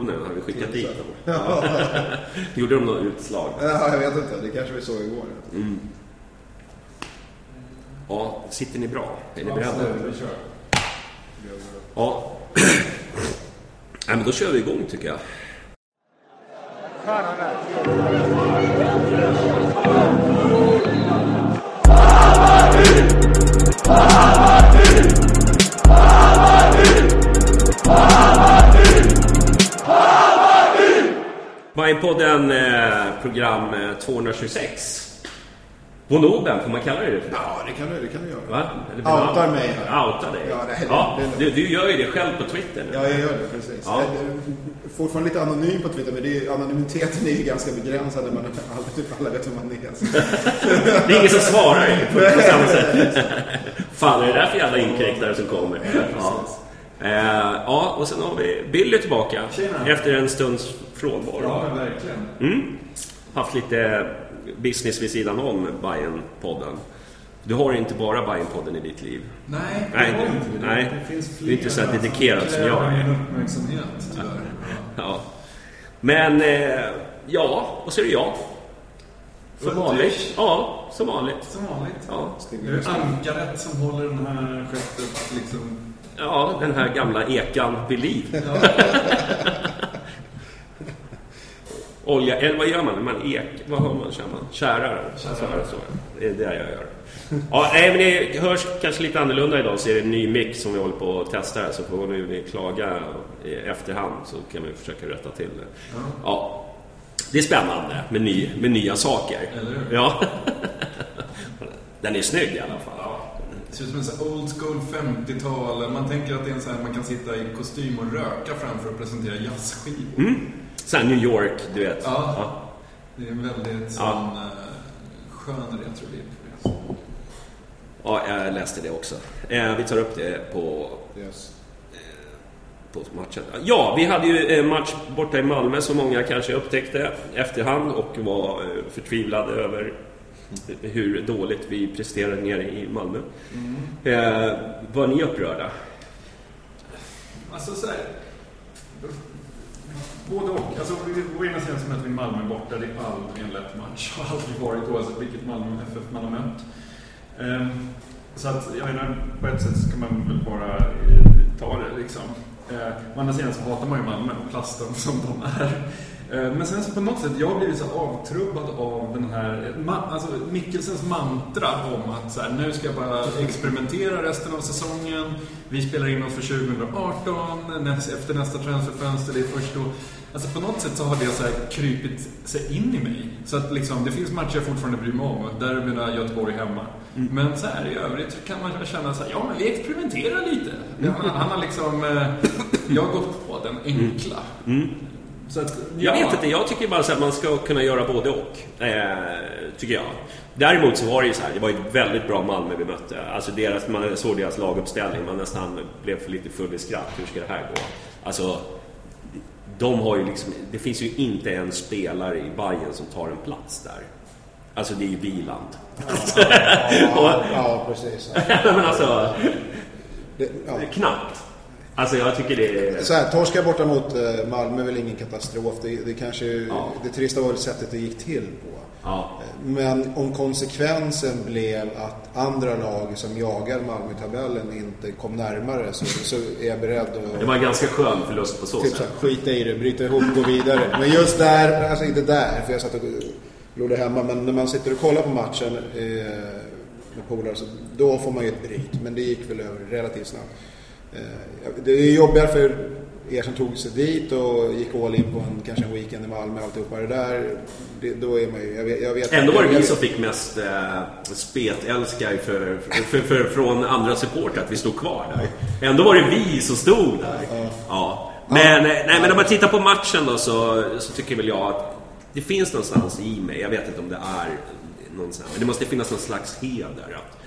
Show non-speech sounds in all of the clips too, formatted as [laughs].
Har vi skickat dit dem? [laughs] [laughs] Gjorde de något utslag? Ja, jag vet inte. Det kanske vi såg igår. Ja, sitter ni bra? Är ni beredda? vi kör. Ja. [clears throat] Nej, men då kör vi igång tycker jag. Bajenpodden, eh, program eh, 226. Bonoben, får man kalla det det? för? Ja, det kan du, det kan du göra. Va? Eller Outar mig här. Outar dig? Ja, det ja, det lugnt. du, du gör ju det själv på Twitter nu. Ja, jag gör det precis. Ja. Fortfarande lite anonym på Twitter, men det är, anonymiteten är ju ganska begränsad när man alla, typ alla vet vem man är. Det är ingen som svarar ju på, på samma sätt. Fan, är det där för jävla inkräktare som kommer? Ja. Eh, ja, och sen har vi Billy tillbaka Tjena. efter en stunds frånvaro. Ja, men verkligen. Mm. Haft lite business vid sidan om Bajen-podden. Du har inte bara Bajen-podden i ditt liv. Nej, Nej, det har inte det. nej. Det finns Du är inte så flera dedikerad som jag är. uppmärksamhet, tyvärr. [laughs] Ja. Men, eh, ja, och så är det jag. Som vanligt. Ja, som vanligt. Som vanligt. Ja. Det är ankaret som håller den här skeppet liksom... Ja, den här gamla ekan vid liv. [laughs] Olja, eller vad gör man? Man ek, vad har man? Kör man? Kärar? Så. Det är det jag gör. Ja, nej, men det hörs kanske lite annorlunda idag så är det en ny mick som vi håller på att testa här så får ni klaga i efterhand så kan vi försöka rätta till det. Ja. Det är spännande med, ny, med nya saker. Eller hur? Ja. [laughs] Den är snygg i alla fall. Det ser ut som en sån old school 50-tal. Man tänker att det är en sån här, man kan sitta i kostym och röka framför och presentera jazzskivor. Mm. Så här New York, du vet. Ja. Det är en väldigt sån Ja. eh, skön retroliv. Ja, jag läste det också. Eh, vi tar upp det på, Yes. på matchen. Ja, vi hade ju match borta i Malmö som många kanske upptäckte efterhand och var eh, förtvivlade över hur dåligt vi presterade nere i Malmö. Eh, var ni upprörda? Alltså så här, Både och. Alltså, vi- å ena sidan så möter vi Malmö borta. Det är aldrig en lätt match. Har [laughs] aldrig varit oavsett vilket Malmö FF man har mött. Um, så att, jag menar, på ett sätt ska man väl bara eh, ta det liksom. Eh, å andra sidan så hatar man ju Malmö och plasten som de är. Eh, men sen så på något sätt, jag har blivit så avtrubbad av den här, eh, alltså Mikkelsens mantra om att så här, nu ska jag bara experimentera resten av säsongen. Vi spelar in oss för 2018, näst, efter nästa transferfönster, det är först då. Alltså på något sätt så har det så här krypit sig in i mig. Så att liksom, det finns matcher jag fortfarande bryr mig om. Mina Göteborg hemma. Men så här i övrigt kan man känna så här, ja men vi experimenterar lite. Han, han har liksom, eh, jag har gått på den enkla. Så att, Jag ja. vet inte, jag tycker bara så att man ska kunna göra både och. Eh, tycker jag. Däremot så var det ju så här, det var ett väldigt bra Malmö vi mötte. Alltså deras, man såg deras laguppställning, man nästan blev för lite full i skratt. Hur ska det här gå? Alltså, de har ju liksom, det finns ju inte en spelare i Bayern som tar en plats där. Alltså det är ju Wieland. Ja, ja, precis. [laughs] Men alltså, Det, ja. Knappt. Alltså jag tycker det är... Så här, torska borta mot eh, Malmö är väl ingen katastrof. Det, det kanske Ja. det trista var väl sättet det gick till på. Ja. Men om konsekvensen blev att andra lag som jagar Malmö i tabellen inte kom närmare så, så är jag beredd att Det var en ganska skön förlust på så typ sätt. skita i det, bryta ihop, gå vidare. Men just där, alltså inte där, för jag satt och gjorde hemma, men när man sitter och kollar på matchen eh, med polare, då får man ju ett bryt. Men det gick väl över relativt snabbt. Eh, det är jobbigare för er som tog sig dit och gick all in på en, kanske en weekend i Malmö och alltihopa det där. Det, då är man ju, jag vet, jag vet Ändå var det vi som fick mest eh, spetälskar för, för, för, från andra supportrar att vi stod kvar där. Ändå var det vi som stod där. Ja. Men, eh, nej, men om man tittar på matchen då så, så tycker väl jag att det finns någonstans i mig, jag vet inte om det är någonstans, men det måste finnas någon slags heder att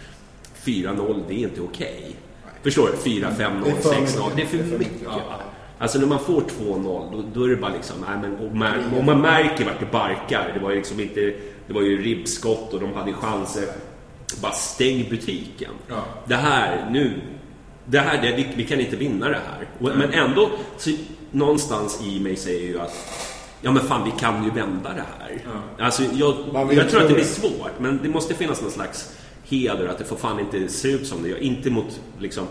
4-0 det är inte okej. Förstår du? 4-5-0, Det är för 6-0, mycket. det är för mycket. Ja. Alltså när man får 2-0 då, då är det bara liksom, nej men och man, och man märker vart det barkar. Det var ju liksom inte, det var ju ribbskott och de hade chanser. Bara stäng butiken. Ja. Det här, nu, det här, det, vi, vi kan inte vinna det här. Och, men ändå, så, någonstans i mig säger ju att Ja men fan, vi kan ju vända det här. Alltså, jag, jag tror att det blir svårt, men det måste finnas någon slags heder att det får fan inte se ut som det gör. Inte mot, liksom,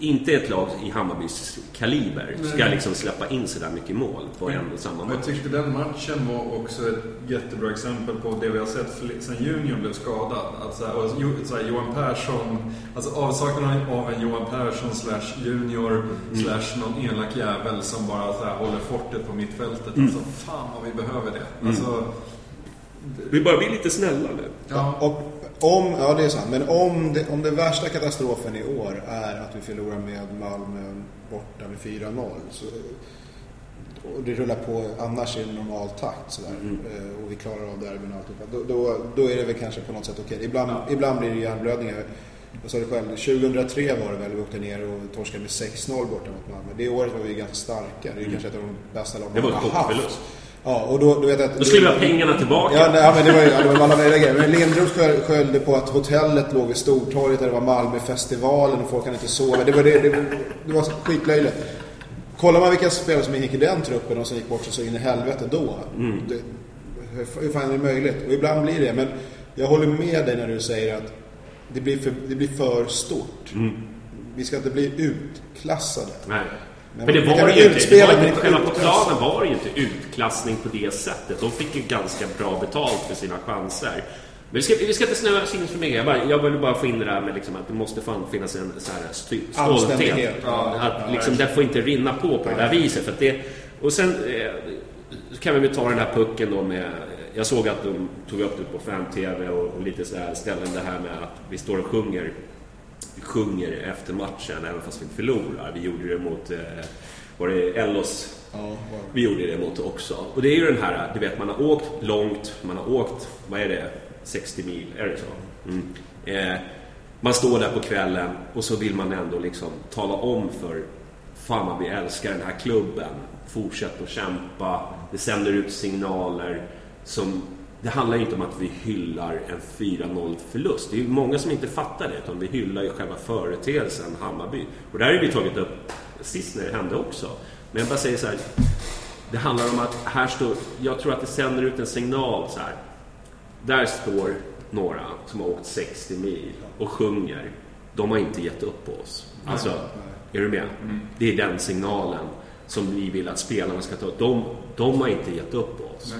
inte ett lag i Hammarbys kaliber ska liksom släppa in så där mycket mål på en och samma Och Jag match. tyckte den matchen var också ett jättebra exempel på det vi har sett sen Junior blev skadad. Alltså, och Jo- så här, Johan Persson, alltså avsaknaden av en Johan Persson slash Junior slash någon elak jävel som bara så här, håller fortet på mittfältet. Alltså fan vad vi behöver det. Alltså, Vi bara blir lite snälla nu. ja. Och om, ja det är sant, men om det, om det värsta katastrofen i år är att vi förlorar med Malmö borta med 4-0 så, och det rullar på annars i en normal takt sådär, eh, och vi klarar av derbyn och alltihopa, då, då, då är det väl kanske på något sätt okej. Ibland, ibland blir det hjärnblödningar. Jag sa det själv, 2003 var det väl vi åkte ner och torskade med 6-0 borta mot Malmö. Det året var vi ganska starka. Det är kanske ett av de bästa lagen vi har haft. Ja, och då, då vet jag att... Då skulle vi ha pengarna tillbaka. Ja, nej, men det var ju ja, det var alla möjliga grejer. Men Lindroth sköl- sköljde på att hotellet låg vid Stortorget där det var Malmöfestivalen och folk kan inte sova. Det var, det, det, det var skitlöjligt. Kollar man vilka spelare som ingick i den truppen och som gick bort sig så in i helvete då. Det, hur fan är det möjligt? Och ibland blir det. Men jag håller med dig när du säger att det blir för, det blir för stort. Vi ska inte bli utklassade. Nej. Men Men det var ju inte, det var inte, inte själva på planen var ju inte utklassning på det sättet. De fick ju ganska bra betalt för sina chanser. Men vi ska, vi ska inte snöa oss in för mycket. Jag, bara, jag vill bara få in det där med liksom att det måste fan finnas en så här stolthet. Ja, att liksom, det får inte rinna på på det där viset. För det, och sen eh, så kan vi väl ta den här pucken då med... Jag såg att de tog upp det på fan-tv och, och lite så här ställen det här med att vi står och sjunger sjunger efter matchen även fast vi förlorar. Vi gjorde det mot, eh, var det Ellos? Ja, Vi gjorde det mot också. Och det är ju den här, du vet man har åkt långt, man har åkt, vad är det, 60 mil, är det så? Mm. Eh, man står där på kvällen och så vill man ändå liksom tala om för Fan vad vi älskar den här klubben. Fortsätt att kämpa. Det sänder ut signaler som det handlar ju inte om att vi hyllar en 4-0 förlust. Det är många som inte fattar det, utan vi hyllar ju själva företeelsen Hammarby. Och det här har vi tagit upp sist när det hände också. Men jag bara säger så här. Det handlar om att här står, jag tror att det sänder ut en signal så här. Där står några som har åkt 60 mil och sjunger. De har inte gett upp på oss. Alltså, är du med? Det är den signalen som vi vill att spelarna ska ta. De, de har inte gett upp på oss.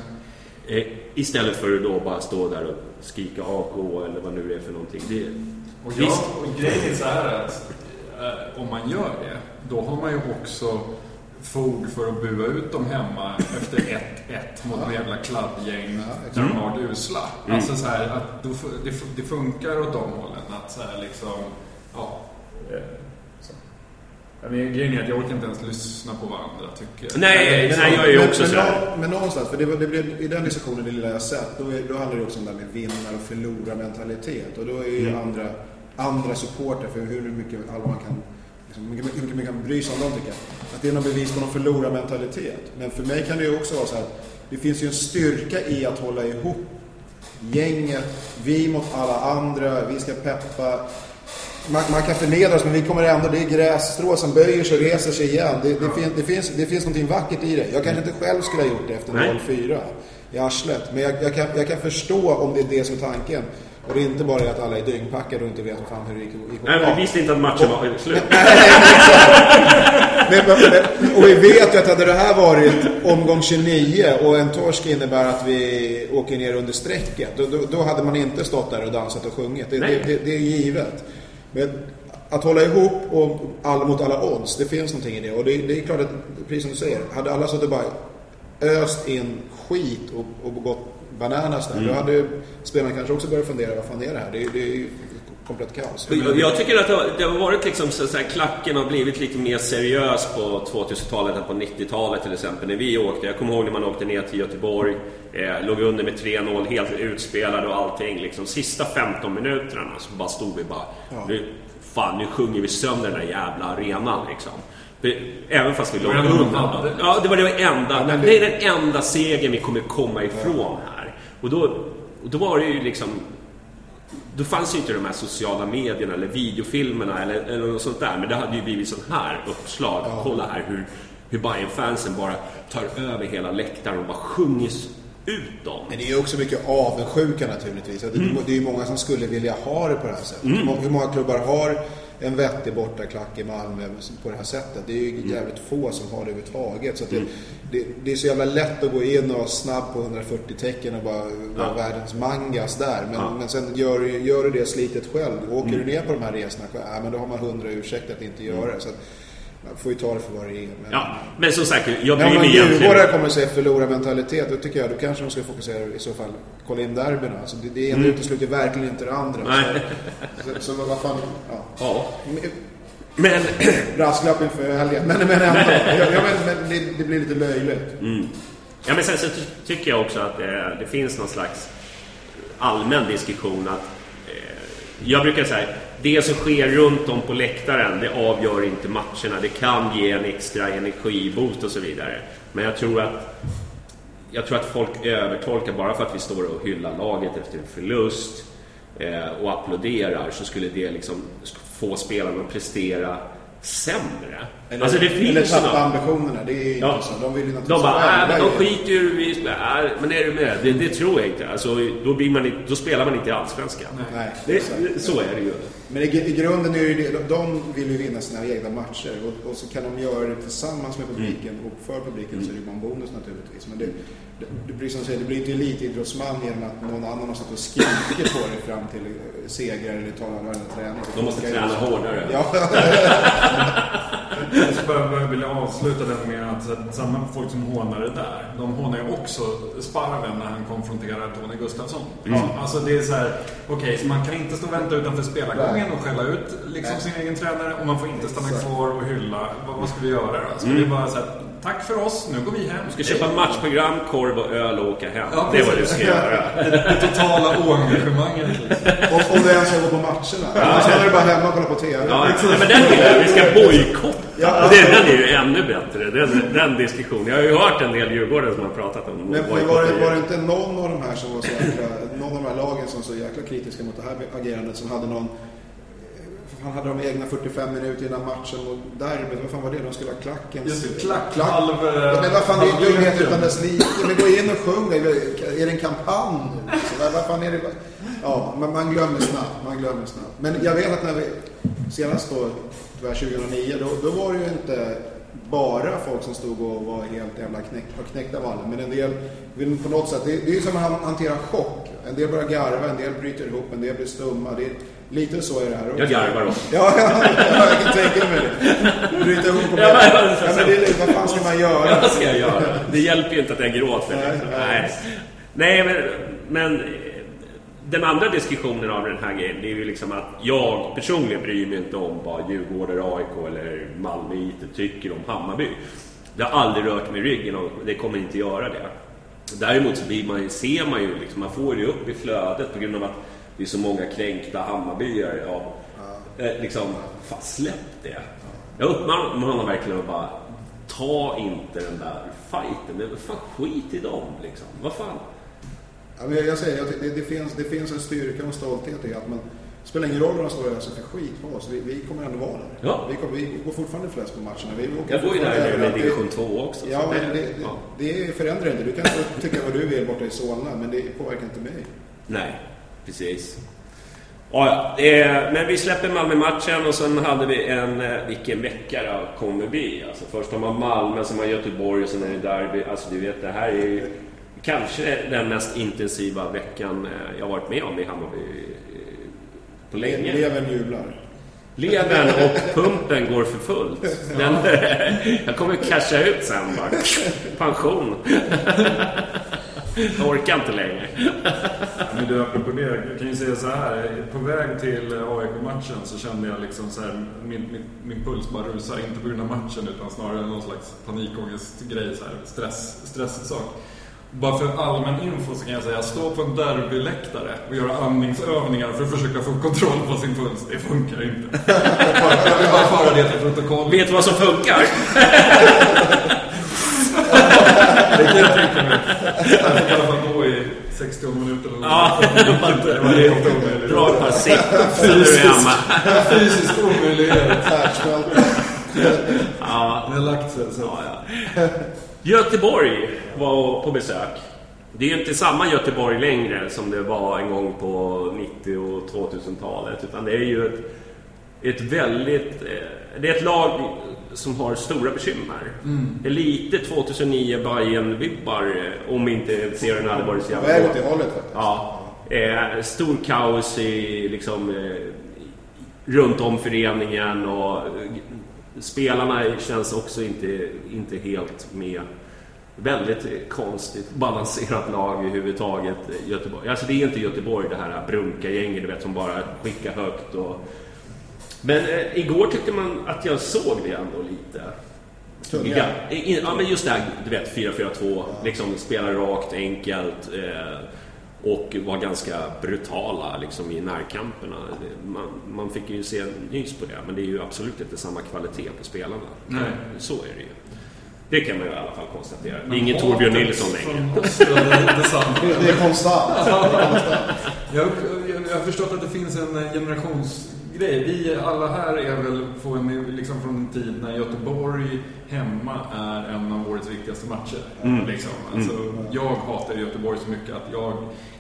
Istället för att då bara stå där och skrika AK eller vad nu det är för någonting. Det, Och, jag, visst, och grejen är så här att eh, om man gör det, då har man ju också fog för att bua ut dem hemma efter 1-1 mot några jävla kladdgäng där de har varit usla. Alltså så här, att det, det funkar åt de hållen. Att så här liksom, ja. Ja, men grejen är att jag orkar inte ens lyssna på vad andra tycker. Nej, Liksom- nej, jag är ju men, också men, sådär. men någonstans, för det, var- det blev, i den diskussionen, det lilla jag sett, då, är, då handlar det också om det här med vinnar och förlora mentalitet. Och då är ju Mm. andra, andra supporter för hur mycket allvar man kan liksom, hur mycket, man kan bry sig om dem tycker jag. Att det är någon bevis på någon förlora mentalitet. Men för mig kan det ju också vara så här, det finns ju en styrka i att hålla ihop gänget, vi mot alla andra, vi ska peppa. Man, man kan förnedras men vi kommer ändå, det är grässtrå som böjer sig och reser sig igen. Det, det, fin, det, finns, det finns någonting vackert i det. Jag kanske inte själv skulle ha gjort det efter Nej. 0-4 i arslet. Men jag, jag, kan, jag kan förstå om det är det som är tanken. Och det är inte bara att alla är dyngpackade och inte vet fan hur det gick, gick Nej, vi visste inte att matchen var [laughs] slut. men, men, men, och vi vet ju att hade det här varit omgång 29 och en torsk innebär att vi åker ner under strecket. Då, då, då hade man inte stått där och dansat och sjungit. Det, det, Nej. det, det är givet. Men att hålla ihop och all, mot alla odds, det finns någonting i det. Och det, det är klart att, precis som du säger, hade alla suttit bara öst in skit och, och gått bananas där, då hade spelarna kanske också börjat fundera, vad fan är det här? Det, det ju komplett kaos. Jag, jag tycker att det har, det har varit liksom så, så här, klacken har blivit lite mer seriös på 2000-talet än på 90-talet till exempel. När vi åkte, jag kommer ihåg när man åkte ner till Göteborg, eh, låg under med 3-0, helt utspelade och allting. Liksom, sista 15 minuterna så bara stod vi bara, nu, fan nu sjunger vi sönder den där jävla arenan liksom. Även fast vi låg Det det under. Ja, det var det enda. men det är den enda segern vi kommer komma ifrån här. Och då, och då var det ju liksom då fanns ju inte de här sociala medierna eller videofilmerna eller, eller något sånt där. Men det hade ju blivit sån här uppslag. Kolla här hur, hur Bayern-fansen bara tar över hela läktaren och bara sjunger ut dem. Men det är ju också mycket avundsjuka naturligtvis. Det, det är ju många som skulle vilja ha det på det här sättet. Hur många klubbar har en vettig bortaklack i Malmö på det här sättet? Det är ju jävligt få som har det överhuvudtaget. Så det, det, det är så jävla lätt att gå in och snabb på 140 tecken och bara vara världens mangas där. Men, men sen gör, gör du det slitet själv. Åker du ner på de här resorna ja, men då har man hundra ursäkter att inte göra det. Så att, får ju ta det för vad det är. Men, Ja, men som sagt, jag Ja, bryr men mig egentligen Djurgårdare kommer säga förlora mentalitet. Då tycker jag då kanske de ska fokusera i så fall kolla in derbyna. Alltså det, det ena utesluter verkligen inte det andra. Mm. Nej. Så, så, så vad fan, ja. Ja. Men, [clears throat] Brasklapp inför helgen. Men, men ändå. Ja, ja, men, det, det blir lite löjligt. ja, men sen så ty- tycker jag också att det, det finns någon slags allmän diskussion att eh, jag brukar säga det som sker runt om på läktaren det avgör inte matcherna. Det kan ge en extra energiboost och så vidare. Men jag tror att jag tror att folk övertolkar bara för att vi står och hyllar laget efter en förlust eh, och applåderar så skulle det liksom få spelarna att prestera sämre. Eller, alltså det eller finns ju tappa ambitionerna. Det är inte Ja. så. De vill ju de naturligtvis bara, äh, men de skiter ju i. Äh, Men är du med? Det, det tror jag inte. Alltså, då, blir man, då spelar man inte i Allsvenskan. Nej, Det, exakt. så är det ju. Men i, i grunden är det de- de vill ju vinna sina egna matcher och, och så kan de göra det tillsammans med publiken och för publiken så är det ju bara en bonus naturligtvis. Men det, det, det blir som säger, det blir inte elitidrottsman genom att någon annan har satt och skrikit på dig fram till segrar eller talar varenda träning. De måste träna hårdare. Ja, [laughs] Jag skulle bara vilja avsluta den med att, så samma folk som hånar det där, de hånar ju också Sparven när han konfronterar Tony Gustafsson. Alltså det är så här, okej, så man kan inte stå och vänta utanför spelargången och skälla ut liksom sin egen tränare och man får inte stanna kvar och hylla. Vad, vad ska vi göra då? Ska vi bara säga tack för oss, nu går vi hem. Du ska köpa matchprogram, korv och öl och åka hem. Ja, det är vad du ska göra. [laughs] Det totala oengagemanget. Liksom. om, du ens ska gå på matcherna. Annars är det bara hemma och kolla på TV. Ja, nej, men den gillar jag. Vi ska bojkotta. Ja. Det, den är ju ännu bättre. Den, den diskussionen. Jag har ju hört en del djurgårdare som har pratat om Men, var, det, var det inte någon av de här som var så jäkla, någon av de här lagen som var så jäkla kritiska mot det här agerandet som hade någon han hade de egna 45 minuter innan matchen och derbyt, vad fan var det? De skulle ha klacken. Just det, klack, klack. halv, eh, men vad fan, det är halv- dumhet utan dess like. Men gå in och sjung. Är det en kampanj nu? Så vad, fan är det? Ja, men man glömmer snabbt. Man glömmer snabbt. Men jag vet att när vi senast då, tyvärr 2009, då, då var det ju inte bara folk som stod och var helt jävla knäck, knäckta av alla. Men en del vill på något sätt, det, det är ju som att han hanterar chock. En del börjar garva, en del bryter ihop, en del blir stumma. Det lite så är det här också. Jag garvar också. Ja, ja, jag kan tänka mig det. Bryta ihop och Ja, ja, men det är, Vad fan ska man göra? [laughs] Vad ska jag göra? Det hjälper ju inte att jag gråter. Nej, nej. Nej, men, men den andra diskussionen av den här grejen det är ju liksom att jag personligen bryr mig inte om vad Djurgården, AIK eller Malmö IT tycker om Hammarby. Det har aldrig rört mig i ryggen och det kommer inte göra det. Däremot så blir man, ju- ser man ju, liksom, man får det ju upp i flödet på grund av att det är så många kränkta Hammarbyare. Av, eh, liksom, fan släpp det. Jag uppmanar verkligen att bara ta inte den där fighten. Men fan skit i dem liksom. Vad fan. Ja, men jag, säger det, det, finns, det finns en styrka och en stolthet i att man, Det spelar ingen roll vad de står öser för skit på oss. Vi, vi kommer ändå vara där. Ja. Vi, kommer, vi går fortfarande flest på matcherna. Vi åker Jag går ju där med division 2 också. Ja, det, det, ja. det förändrar inte. Du kan tycka vad du vill borta i Solna, men det påverkar inte mig. Nej, precis. Ja. Eh, men vi släpper Malmö-matchen och sen hade vi en... eh, Vilken vecka det kommer bli. Alltså, först har man Malmö, sen har man Göteborg och sen är det derby. Alltså du vet, det här är ju kanske den mest intensiva veckan eh, jag varit med om i Hammarby på länge. Levern jublar. Levern och [laughs] pumpen går för fullt. Den, [laughs] jag kommer casha ut sen bara. Pension. [laughs] Jag orkar inte längre. Men du, apropå det, jag kan ju säga så här. På väg till AIK-matchen så kände jag liksom så här, min, min, min puls bara rusar. Inte på grund av matchen utan snarare någon slags panikångestgrej, så här, stress, stresssak. Bara för allmän info så kan jag säga, står på en derbyläktare och gör andningsövningar för att försöka få kontroll på sin puls. Det funkar inte. Jag vill bara föra det till protokollet. Vet du vad som funkar? [laughs] Det kan jag tänka mig. Jag fick i alla fall gå i 60 minuter eller. Ja, det var helt omöjligt. Dra ett par sitt så är du hemma. Fysisk omöjlighet. Färdsmälta. Ja, Den har lagt sig. Ja, ja. Göteborg var på besök. Det är ju inte samma Göteborg längre som det var en gång på 90 och 2000-talet. Utan det är ju ett, ett väldigt... eh, Det är ett lag som har stora bekymmer. Det är lite 2009 bayern vibbar om inte serien hade varit så jävla bra. åt det hållet faktiskt. Ja. Eh, stor kaos i liksom eh, runt om föreningen och eh, spelarna känns också inte, inte helt med. Väldigt konstigt balanserat lag överhuvudtaget eh, Göteborg. Alltså det är inte Göteborg det här brunka-gänget du vet som bara skickar högt och... Men eh, igår tyckte man att jag såg det ändå lite. Tunga. Ja, i- ja, men just det här, du vet 4-4-2, liksom spela rakt, enkelt eh, och var ganska brutala liksom i närkamperna. Man, man fick ju se nys på det, men det är ju absolut inte samma kvalitet på spelarna. Nej. Så är det ju. Det kan man ju i alla fall konstatera. Det är ingen Torbjörn Nilsson längre. Ja, det är konstant. [laughs] Jag, har förstått att det finns en eh, generationsgrej. Vi alla här är väl en, liksom från en tid när Göteborg hemma är en av årets viktigaste matcher. Liksom. Alltså, Jag hatar Göteborg så mycket att jag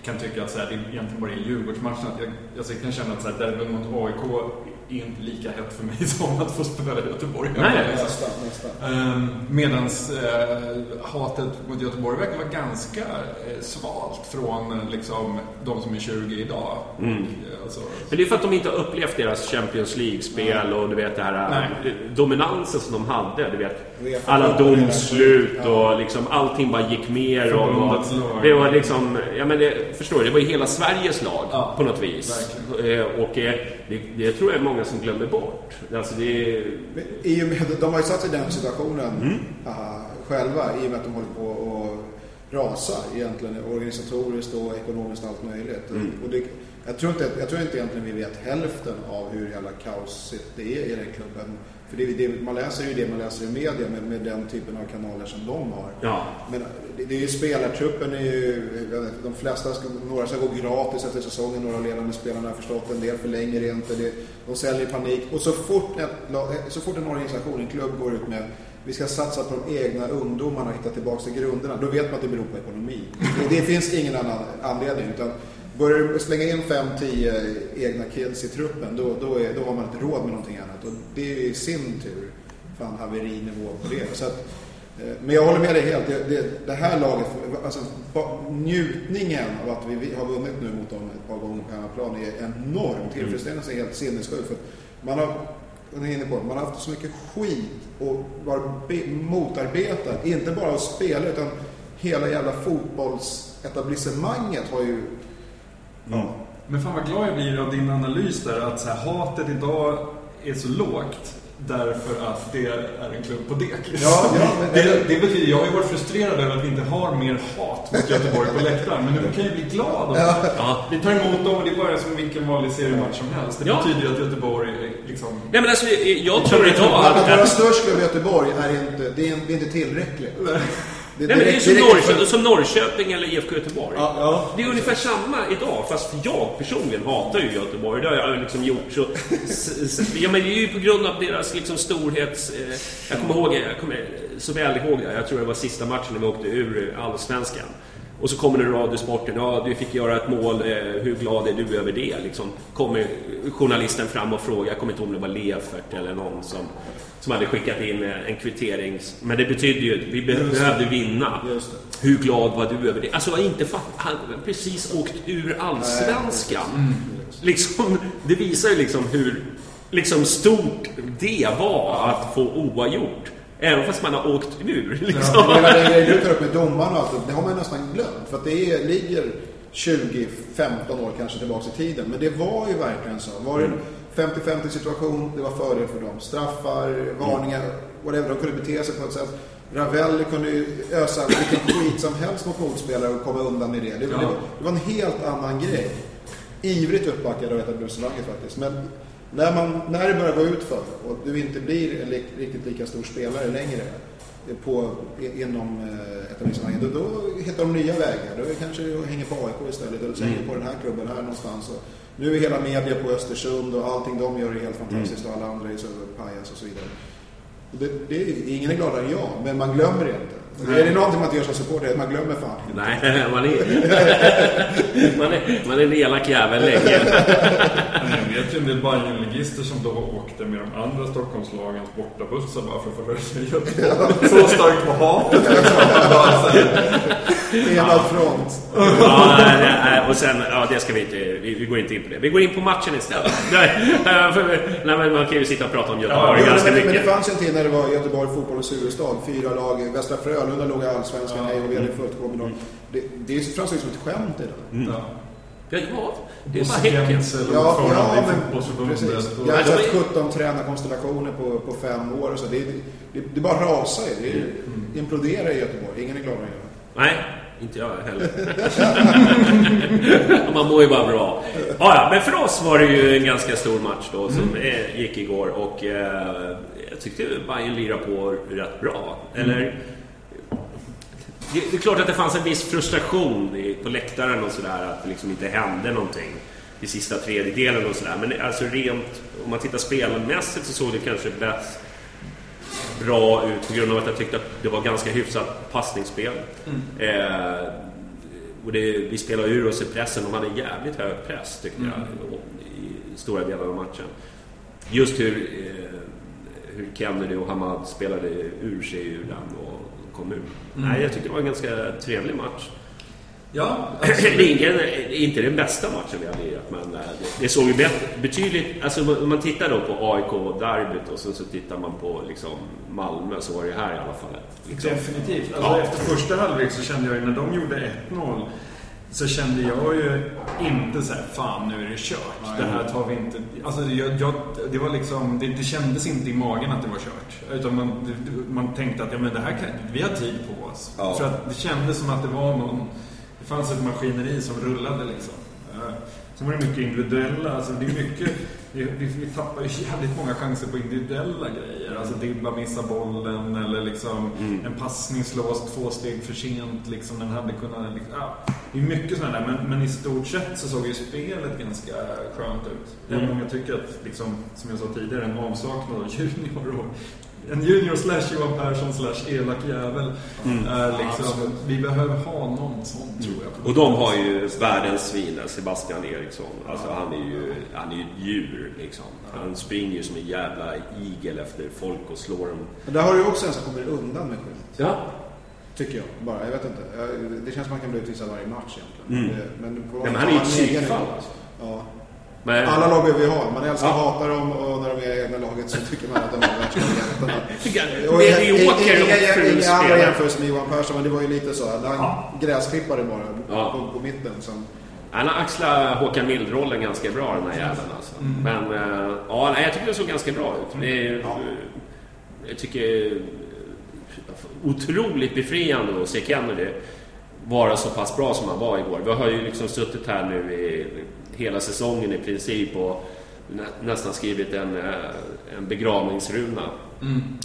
kan tycka att så här, det egentligen bara är Djurgårdsmatchen. Att jag, alltså, jag kan känna att så här, derbyn mot AIK är inte lika hett för mig [laughs] som att få spela i Göteborg. Nej. Nästan, nästan. Ehm, medans eh, hatet mot Göteborg verkar vara ganska eh, svalt från eh, liksom, de som är 20 idag. Mm. Alltså, Men det är för att de inte har upplevt deras Champions League-spel och du vet det här Nej. dominansen som de hade. Du vet, alla domslut och liksom allting bara gick mer. Och, det var liksom, ja men det, förstår du, det var ju hela Sveriges lag Ja, på något vis. Eh, Och eh, det, det tror jag är många som glömmer bort. Alltså det Men I och med, de har ju satt sig i den situationen Mm. aha, själva i och med att de håller på och rasar egentligen organisatoriskt och ekonomiskt allt möjligt. Mm. Och det, jag, tror inte, jag tror inte egentligen vi vet hälften av hur jävla kaosigt det är i den klubben. För det, det, man läser ju det man läser i media med, med den typen av kanaler som de har. ja. Men det, det är ju spelartruppen är ju, vet, de flesta, ska, några ska gå gratis efter säsongen, några ledande spelarna har förstått, en del förlänger det inte, det, de säljer i panik. Och så fort, ett, så fort en organisation, en klubb går ut med vi ska satsa på de egna ungdomarna och hitta tillbaka till grunderna, då vet man att det beror på ekonomi. Det, det finns ingen annan anledning. Utan börjar du slänga in 5-10 egna kids i truppen, då, då, är, då har man inte råd med någonting annat. Och det är i sin tur fan haverinivå på det. Så att, Eh, Men jag håller med dig helt. Det, det, det här laget, alltså njutningen av att vi, har vunnit nu mot dem ett par gånger på hemmaplan är enorm. Tillfredsställelsen är helt sinnessjuk. För man har, jag är inne på, man har haft så mycket skit och varit be- motarbetad. Inte bara av spelare utan hela jävla fotbollsetablissemanget har ju... Ja. Men fan vad glad jag blir av din analys där, att så här, hatet idag är så lågt därför att det är en klubb på dek. Ja, ja, men- det, det betyder, jag har ju varit frustrerad över att vi inte har mer hat mot Göteborg på läktaren, men nu kan jag bli glad. Ja. Ja. Vi tar emot dem och det är bara som vilken vanlig seriematch som helst. Det Ja. betyder ju att Göteborg är liksom... Nej men alltså, jag tror idag Att att... vara störst klubb i Göteborg är inte, det är, det är inte tillräckligt. Det, Nej, men det är som, Norrköping, som Norrköping eller IFK Göteborg. Ja, ja. Det är ungefär samma idag, fast jag personligen hatar ju Göteborg. Det har jag liksom gjort. Så, ja, men det är ju på grund av deras liksom storhets... Eh, jag kommer ihåg, jag kommer så väl ihåg det. Jag tror det var sista matchen när vi åkte ur Allsvenskan. Och så kommer det Radiosporten. Ja, du fick göra ett mål. Eh, hur glad är du över det? Liksom, kommer journalisten fram och frågar. Jag kommer inte ihåg om det var Lefert eller någon som, som hade skickat in eh, en kvittering. Men det betyder ju att vi be- behövde vinna. Det. Hur glad var du över det? Alltså, jag inte fatt... Han precis åkt ur Allsvenskan. Liksom, det visar ju liksom hur liksom stort det var att få oavgjort. Även fast man har åkt ur. Liksom. Ja, den grejen du tar upp med domarna och allt, det har man nästan glömt. För att det är, ligger 20-15 år kanske tillbaka i tiden. Men det var ju verkligen så. Var det en 50-50 situation, det var fördel för dem. Straffar, varningar, whatever. De kunde bete sig på ett sätt. Ravelli kunde ju ösa vilken skit som helst mot motspelare och komma undan med det. Det, var, det var en helt annan grej. Ivrigt uppbackad av etablissemanget faktiskt. Men när, man, när det börjar gå ut för och du inte blir en li, riktigt lika stor spelare längre på, inom eh, etablissemanget, då, då hittar de nya vägar. Då kanske du hänger på AIK istället eller så hänger på den här klubben här någonstans. Och nu är hela media på Östersund och allting de gör är helt fantastiskt och alla andra är så pajas och så vidare. Det, det, ingen är gladare än jag, men man glömmer det inte. Är det någonting man inte gör som supporter, man glömmer fan inte. Nej, [laughs] man är, man är, man är en elak jävel länge. Jag vet ju en del Bajenligister som då åkte med de andra Stockholmslagens bortabussar bara för att få höra sig i Göteborg. Så starkt på hatet. Enad front. Ja, nej, nej, och sen, ja, det ska vi inte, vi, vi går inte in på det. Vi går in på matchen istället. Nej, för- nej, men man kan ju sitta och prata om Göteborg men, ganska men, men det mycket. fanns en tid när det var Göteborg fotbollens huvudstad. Fyra lag. Västra Frölunda låg i Allsvenskan. Hej och vi hade fullt gå med dem. Det, det framstår ju som ett skämt idag. Ja. Ja, ja, det är bara Häcken. Ja, ja men precis. Jag har Ja, sett är- 17 tränarkonstellationer på, på fem år och så. Det, det, det bara rasar ju. Det Mm. imploderar i Göteborg. Ingen är gladare än jag. Nej, inte jag heller. [laughs] Man mår ju bara bra. Ja, ja, men för oss var det ju en ganska stor match då som eh, gick igår och eh, jag tyckte Bayern lirade på rätt bra. Eller... Det, det är klart att det fanns en viss frustration i, på läktaren och sådär att det liksom inte hände någonting i sista tredjedelen och sådär. Men alltså rent, om man tittar spelmässigt så såg det kanske bäst bra ut på grund av att jag tyckte att det var ganska hyfsat passningsspel. Eh, och det, vi spelade ur oss i pressen. De hade en jävligt hög press tyckte jag i stora delar av matchen. Just hur, eh, hur Kennedy och Hamad spelade ur sig ur den och kom ur. Nej, jag tyckte det var en ganska trevlig match. Ja, [clears throat] ingen, inte den bästa matchen vi har lirat, men eh, det, det såg ju bättre, betydligt... Alltså om man tittar då på AIK och sen så tittar man på liksom Malmö så var det här i alla fall liksom, Definitivt. Alltså, Ja. Efter första halvlek så kände jag ju, när de gjorde 1-0 så kände jag ju inte så här, fan nu är det kört. Det här tar vi inte... Alltså jag, jag, det var liksom, det, det kändes inte i magen att det var kört. Utan man, det- man tänkte att ja, men det här kan, vi har tid på oss. Ja. För att det kändes som att det var någon... Det fanns ett maskineri som rullade liksom. Sen var det mycket individuella, alltså det är mycket... Vi, vi, vi tappar ju [laughs] jävligt många chanser på individuella grejer. Alltså Dibba missar bollen eller liksom en passning slås två steg för sent. Liksom, den hade kunnat... Liksom, ja, det är mycket sådana där, men, men i stort sett så såg ju spelet ganska skönt ut. Även om jag tycker att, liksom, som jag sa tidigare, en avsaknad av [laughs] junior och en junior slash Johan Persson slash elak jävel är liksom... Vi behöver ha någon sån, tror jag. Och de har ju världens svin, Sebastian Eriksson. Alltså han är ju han är ju ett djur liksom. Han springer ju som en jävla igel efter folk och slår dem. Men där har du ju också en som kommer undan med skit. Ja. Tycker jag bara. Jag vet inte. Det känns som att man kan bli utvisad varje match egentligen. Mm. Men, på, Nej, men han är ju ett psykfall alltså. Ja. Men, Alla lag behöver vi ha. Man älskar Ja. hatar dem och när de är i egna laget så tycker man att de är [laughs] Och inga- andra jämförelser med Johan Persson, men det var ju lite så. Han gräsklippare bara Ja. på, på mitten. Som, Han har axlat Håkan Mild-rollen ganska bra den här jäveln alltså. Men eh, ja, jag tycker det såg ganska bra ut. Det är, Ja. Jag tycker otroligt befriande att se Kennedy vara så pass bra som han var igår. Vi har ju liksom suttit här nu i hela säsongen i princip och nä, nästan skrivit en, eh, en begravningsruna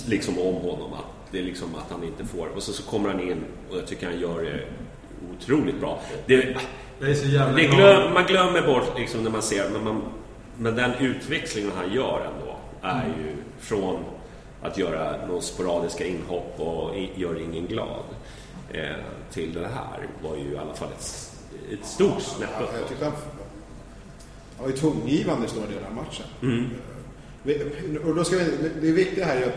liksom om honom. Att Det är liksom att han inte får. Och så, så kommer han in och jag tycker han gör det otroligt bra. Det, Jag är så jävla det glöm, man glömmer bort liksom när man ser, men, man, men den utväxlingen han gör ändå är ju från att göra några sporadiska inhopp och gör ingen glad eh, till det här var ju i alla fall ett, ett stort snäpp Ja, jag tyckte han, han var ju tongivande i stora delar av matchen. Mm. Vi- Och då ska vi, det viktiga här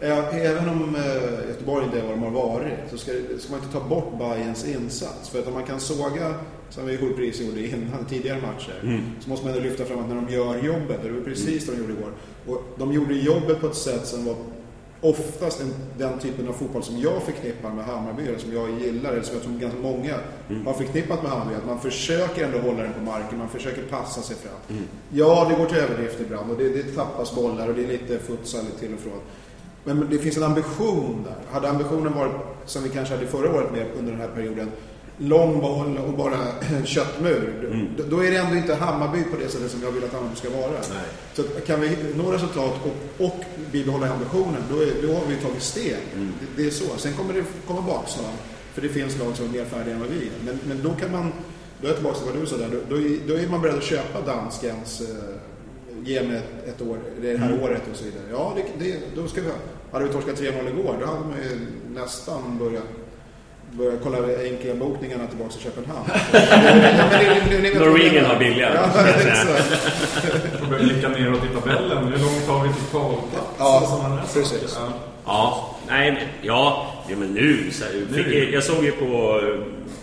är att eh, även om eh, Göteborg inte är vad de har varit så ska, ska man inte ta bort Bayerns insats. För att om man kan såga, som vi Hultpris gjorde innan tidigare matcher, så måste man ändå lyfta fram att när de gör jobbet, och det var precis det de gjorde igår, och de gjorde jobbet på ett sätt som var oftast en, den typen av fotboll som jag förknippar med Hammarby, eller som jag gillar, eller som jag tror ganska många har förknippat med Hammarby. Att man försöker ändå hålla den på marken, man försöker passa sig fram. Ja, det går till överdrift ibland och det, det tappas bollar och det är lite futsal till och från. Men det finns en ambition där. Hade ambitionen varit, som vi kanske hade förra året med under den här perioden, lång boll och bara [clears throat] köttmur. Då, då är det ändå inte Hammarby på det sättet som jag vill att Hammarby ska vara. Nej. Så kan vi nå resultat och, och bibehålla ambitionen, då, är, då har vi tagit steg. Det, det är så. Sen kommer det komma bakslag, för det finns lag som är mer färdiga än vad vi är. Men, men då kan man, då är jag tillbaka till vad du sa där, då, då, är, då är man beredd att köpa danskens, eh, ge mig ett, ett år, det här året och så vidare. Ja, det, det, då ska vi ha. Hade vi torskat 3-0 igår, då hade man ju nästan börjat Börja kolla enkelbokningarna tillbaka till Köpenhamn. [laughs] Norwegian har billigare, Ja, exakt. Får börja blicka neråt i tabellen. Hur långt har vi till kvalplats? Ja, precis. Ja. Ja, nej men ja, ja men nu. Så, fick, Nu. jag såg ju på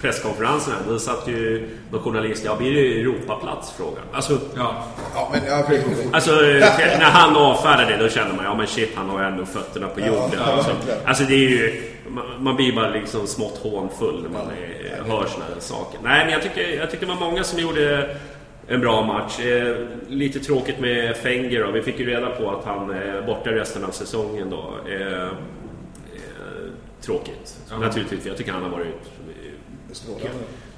presskonferensen här, då satt ju någon journalist, ja blir det Europaplats? Frågan. Alltså, Ja. Ja, men ja, alltså när han avfärdade det då kände man, ja men shit han har ju ändå fötterna på jorden. ja, alltså, alltså det är ju, man, man blir bara liksom smått hånfull när man är, hör såna här saker. Nej men jag tycker, jag tycker det var många som gjorde en bra match. Eh, lite tråkigt med Fenger då. Vi fick ju reda på att han är borta resten av säsongen då. Eh, eh, tråkigt. Ja. Naturligtvis, jag tycker han har varit eh, Strålande.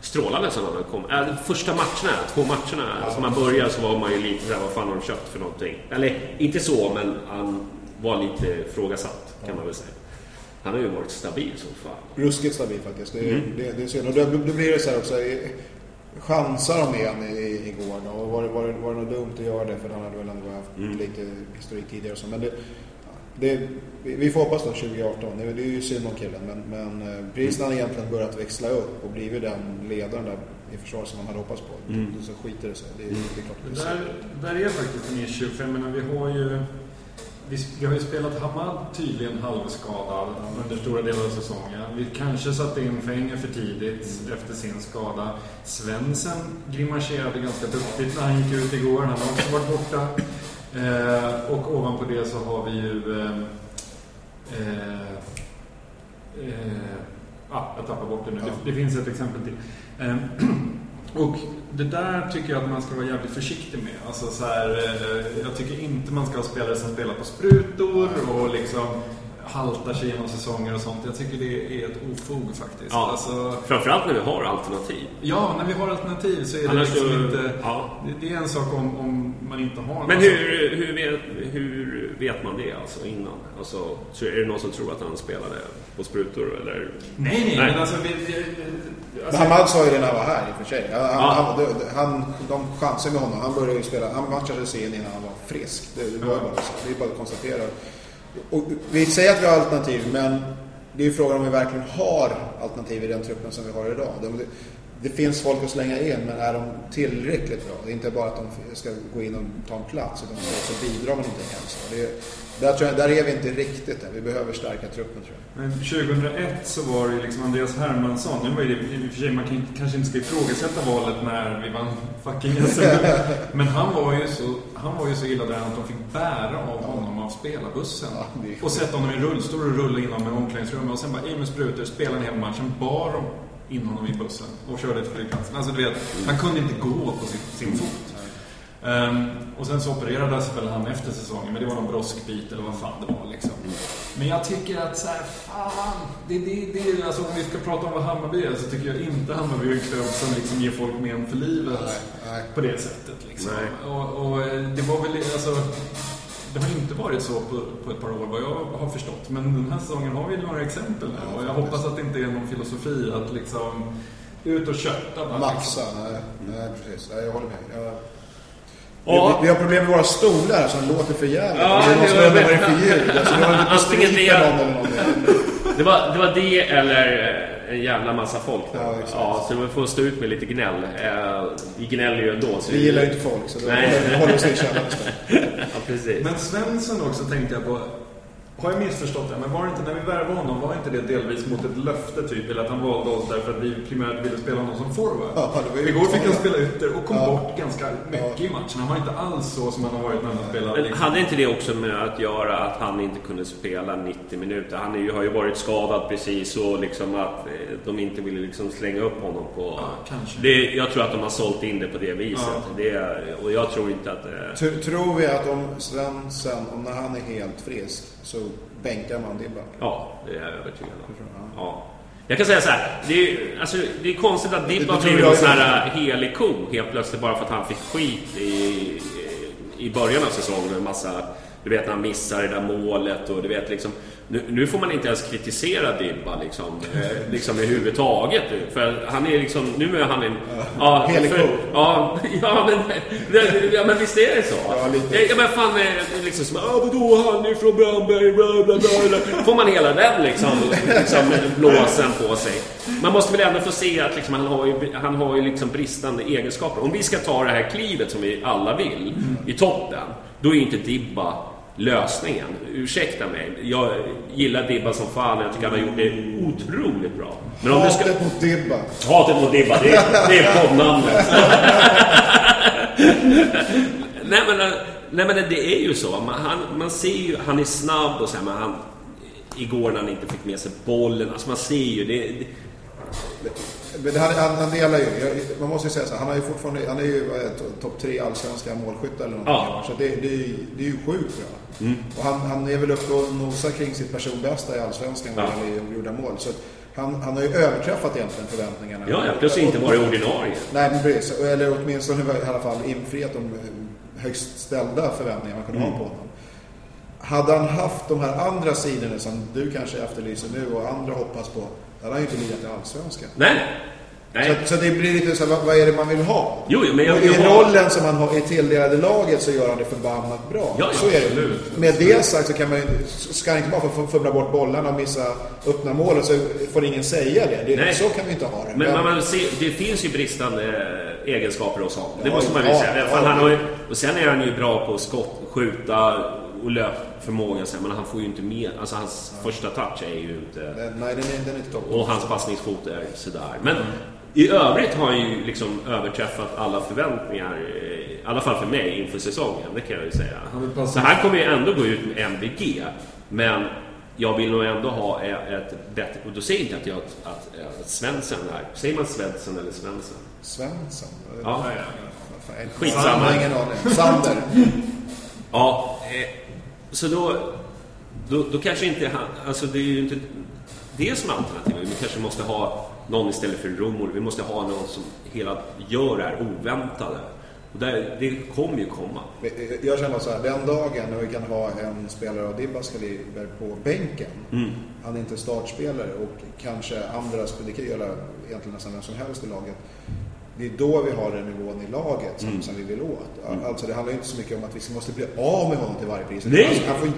strålande sen han kom. Äh, första matcherna, två matcherna som han började så var man ju lite såhär, vad fan har de köpt för någonting? Eller inte så, men han var lite ifrågasatt kan man väl säga. Han har ju varit stabil som fan. Ruskigt stabil faktiskt. Det, Mm. det, det är synd. Och då, då blir det så här också. Chansar de igen i, i- igår då? Och var, det- var, det- var det något dumt att göra det? För han hade väl ändå haft Mm. lite historik tidigare och så. Men det, det, vi får hoppas då 2018. Det, det är ju synd om killen. Men, men eh, precis när han egentligen börjat växla upp och blivit den ledaren där i försvar som man hade hoppats på. Mm. Så skiter det sig. Det, är- det är klart att det är Där, där är faktiskt en issue. För jag menar, vi har ju... Vi, vi har ju spelat Hamad tydligen halvskadad under stora delar av säsongen. Vi kanske satte in Fenger för tidigt efter sin skada. Svensen grimaserade ganska duktigt när han gick ut igår. Han har också varit borta. Eh, och ovanpå det så har vi ju... Eh, eh, eh, ah, jag tappar bort det nu. Ja. Det, det finns ett exempel till. Eh, [clears throat] och det där tycker jag att man ska vara jävligt försiktig med. Alltså så här, eh, jag tycker inte man ska ha spelare som spelar på sprutor och liksom haltar sig genom säsonger och sånt. Jag tycker det är ett ofog faktiskt. Ja. Alltså, Framförallt när vi har alternativ. ja, när vi har alternativ så är det Annars liksom så- inte... ja. Det, är en sak om, om man inte har... Men hur, hur, hur vet man det alltså innan? Alltså, så är det någon som tror att han spelade på sprutor eller? Nej, nej, Nej. men alltså... Vi, vi, Men alltså Hamad sa ju det när han var här i och för sig. Han, Ja. han, de, han, de chansade med honom. Han började ju spela, han matchade sig in innan han var frisk. Det, det var ju bara så. Det är bara att konstatera. Och vi säger att vi har alternativ, men det är ju frågan om vi verkligen har alternativ i den truppen som vi har idag. De, det, finns folk att slänga in, men är de tillräckligt bra? Det är inte bara att de ska gå in och ta en plats, utan de ska också bidra med någonting hemskt. Det, där, tror jag, där är vi inte riktigt än. Vi behöver stärka truppen tror jag. Men 2001 så var det ju liksom Andreas Hermansson. Nu var det i och för sig, man kan, kanske inte ska ifrågasätta valet när vi vann fucking SM. Men [laughs] han var ju så, han var ju så illa däran att de fick bära av honom av spelarbussen. Ja, Och sätta honom i rullstol och rulla in honom i omklädningsrummet. Och sen bara, i med sprutor, spela en hel matchen. Bar de in honom i bussen och körde till flygplatsen. Alltså du vet, han kunde inte gå på sin, sin fot. Ehm, och sen så opererades väl han efter säsongen, men det var någon broskbit eller vad fan det var liksom. Men jag tycker att så här, fan, det, det, det, alltså om vi ska prata om vad Hammarby är så tycker jag inte Hammarby är en klubb som liksom ger folk men för livet Nej, nej. på det sättet liksom. Och, och det var väl, alltså, det har inte varit så på, på ett par år vad jag har förstått. Men den här säsongen har vi några exempel nu. Ja, och jag hoppas att det inte är någon filosofi att liksom ut och kötta bara. Maxa, Liksom. nej, nej precis. Nej, jag håller med. Jag... Ja. Vi, vi har problem med våra stolar som låter för jävligt. Ja, det är någon som undrar vad det är för ljud. Alltså, inte Antingen stripen det- någon eller någonting. Det var, det var det eller en jävla massa folk. Ja, ja, så vi får stå ut med lite gnäll. Eh, Vi gnäller ju ändå. Så Vi gillar ju inte folk, så då Nej. håller- oss i källaren. [laughs] Ja, precis. Men Svensson också tänkte jag på. Har jag missförstått det? Men var det inte, när vi värvade honom, var inte det delvis mot ett löfte typ? Eller att han valde oss därför att vi primärt ville spela honom som forward? Ja, det var ju- Igår fick han spela ytter och kom Ja. bort ganska mycket i matchen. Han var inte alls så som han har varit när han spelat. Men liksom. hade inte det också med att göra att han inte kunde spela 90 minuter? Han är ju, har ju varit skadad precis och liksom att eh, de inte ville liksom slänga upp honom på... Ja, kanske. Det, jag tror att de har sålt in det på det viset. Det, och jag tror inte att... eh, Tr- Tror vi att om Svensson, om när han är helt frisk, så bänkar man Dibba? Ja, det är jag övertygad om. Ja. Ja. Jag kan säga så här. Det är, alltså, det är konstigt att Dibb Det- har blivit en sån här helig ko helt plötsligt bara för att han fick skit i, i början av säsongen. En massa, du vet när han missar det där målet och du vet liksom. Nu, nu får man inte ens kritisera Dibba liksom, eh, liksom överhuvudtaget. För han är liksom, nu är han en... Ja, Helig för-. Ja, [laughs] ja, men, det- ja, men visst är det så? Ja, lite. Ja, men fan, liksom som, ah, vadå, han är från Brandberg, bla, bla, bla, bla. Får man hela den liksom, liksom blåsen på sig. Man måste väl ändå få se att liksom, han har ju, han har ju liksom bristande egenskaper. Om vi ska ta det här klivet som vi alla vill i toppen, då är ju inte Dibba lösningen. Ursäkta mig, jag gillar Dibba som fan, jag tycker han har gjort det otroligt bra. Men om du ska... Hatet mot Dibba. Hatet mot Dibba, det är, det är poddnamnet. [laughs] nej, men, nej men det är ju så. Man, han, man ser ju, han är snabb och så här, men han... Igår när han inte fick med sig bollen, alltså man ser ju det... det Men han, han, han delar ju. Jag- Man måste ju säga så här, han, har ju fortfarande, han är ju vad topp tre allsvenska målskyttar eller någonting. Ja. Så det, det, är ju- det är ju sjukt bra. Mm. Och han, han är väl uppe och nosar kring sitt personbästa i allsvenskan vad Ja. gäller gjorda mål. Så han, han har ju överträffat egentligen förväntningarna. ja, ja, plus inte varit ordinarie. Nej, men precis. Eller åtminstone i alla fall infriat de högst ställda förväntningar man kunde Mm. ha på honom. Hade han haft de här andra sidorna som du kanske efterlyser nu och andra hoppas på, då hade han ju inte lirat i Allsvenskan. Nej, nej. Så, så det blir lite så här, vad, vad är det man vill ha? Jo, men jag- I jag har- rollen som han har i tilldelade laget så gör han det förbannat bra. Ja, ja, så är det. absolut. Med det sagt så kan man ska han inte bara få fumla bort bollarna och missa öppna mål och så får ingen säga det. det Nej. så kan vi inte ha det. Men man, man ser, det finns ju bristande eh, egenskaper hos honom. Det Ja, måste man ju ja, säga. ja. Han har och sen är han ju bra på skott, skjuta och löpförmåga. så här, Men han får ju inte med... Alltså hans första touch är ju inte... Den- Nej, den är, den är inte toppen. Och hans passningsfot är sådär. Men i övrigt har han ju liksom överträffat alla förväntningar. eh, I alla fall för mig inför säsongen, det kan jag ju säga. Han Så han kommer ju ändå gå ut med MVG. Men jag vill nog ändå ha ett bättre... Och då säger inte att jag att, att, att Svensson är... Säger man Svensson eller Svensson? Svensson? Ja. Skitsamma. Jag. Sander. [laughs] Ja, eh, så då, då, då kanske inte han... Alltså det är ju inte det som är alternativet. Vi kanske måste ha någon istället för Romol. Vi måste ha någon som hela gör det här oväntade. Och där, det kommer ju komma. Jag känner så här, den dagen när vi kan ha en spelare av Dibbas kaliber på bänken. Mm. Han är inte startspelare och kanske andra, det kan göra egentligen nästan vem som helst i laget. Det är då vi har den nivån i laget som, Mm. som vi vill åt. Alltså det handlar ju inte så mycket om att vi måste bli av med honom till varje pris. Nej. Alltså, får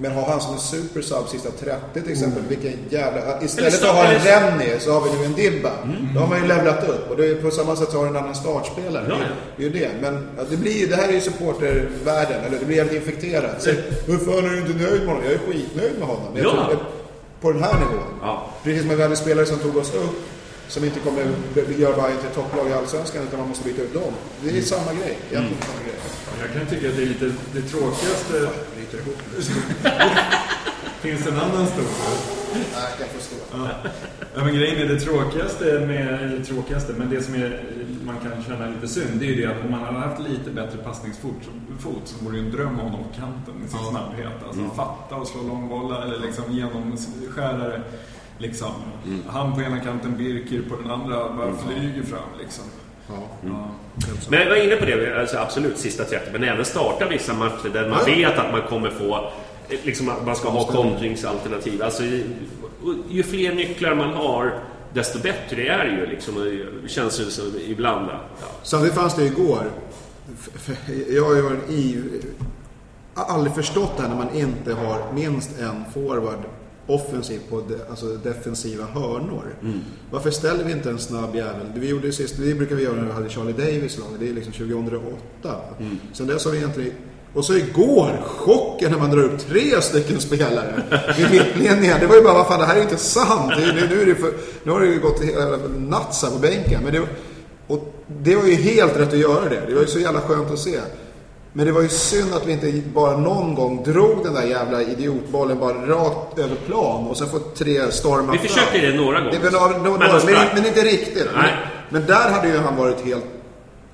men ha han som en supersub sista 30 till exempel, vilken jävla... Istället för att ha en Rennie så har vi nu en Dibba. Då har man ju levlat upp och det är på samma sätt så har du en annan startspelare. Ja, Det- ja. det är ju det. Men ja, det, blir, det här är ju supportervärlden, eller det blir jävligt infekterat. Så, hur fan är du inte nöjd med honom? Jag är skitnöjd med honom. Jag Ja. tror, på den här nivån. Ja. Precis som vi hade spelare som tog oss upp, som inte kommer göra varje till topplag i Allsvenskan, utan man måste byta ut dem. Det är Mm. samma grej. Egentligen samma grej. Jag kan tycka att det är lite det tråkigaste. Bryter ihop. [laughs] Finns en annan story? Nej, jag förstår. Ja. ja, men grejen är det tråkigaste med, eller tråkigaste, men det som är, man kan känna lite synd, det är ju det att om man hade haft lite bättre passningsfot så, fot, så vore det ju en dröm om honom på kanten med sin snabbhet. Alltså fatta och slå långbollar eller liksom genomskärare. Liksom. Han på ena kanten, Birker på den andra, bara flyger fram liksom. Ja. Ja. Men jag var inne på det, alltså absolut sista 30, men även starta vissa matcher där man Ja. vet att man kommer få Liksom att man ska ha kontringsalternativ. Alltså, ju- ju fler nycklar man har, desto bättre är det ju. Liksom, och känns det som ibland. Ja. Samtidigt fanns det igår. Jag har ju varit i... Jag har aldrig förstått det här när man inte har minst en forward offensiv på de, alltså defensiva hörnor. Varför ställer vi inte en snabb jävel? Det vi gjorde ju sist, det brukar vi göra när vi hade Charlie Davis i laget. Det är liksom 2008. Sen dess har vi egentligen... Och så igår, chocken när man drar upp tre stycken spelare i mittlinjen. Det var ju bara, vad fan det här är inte sant. Det, nu, nu, är det för, nu har det ju gått helt nuts här på bänken. Men det, och det var ju helt rätt att göra det. Det var ju så jävla skönt att se. Men det var ju synd att vi inte bara någon gång drog den där jävla idiotbollen bara rakt över plan och sen fått tre stormar Vi försökte det några gånger. Det några, några, Men men, men, inte riktigt. Men, men där hade ju han varit helt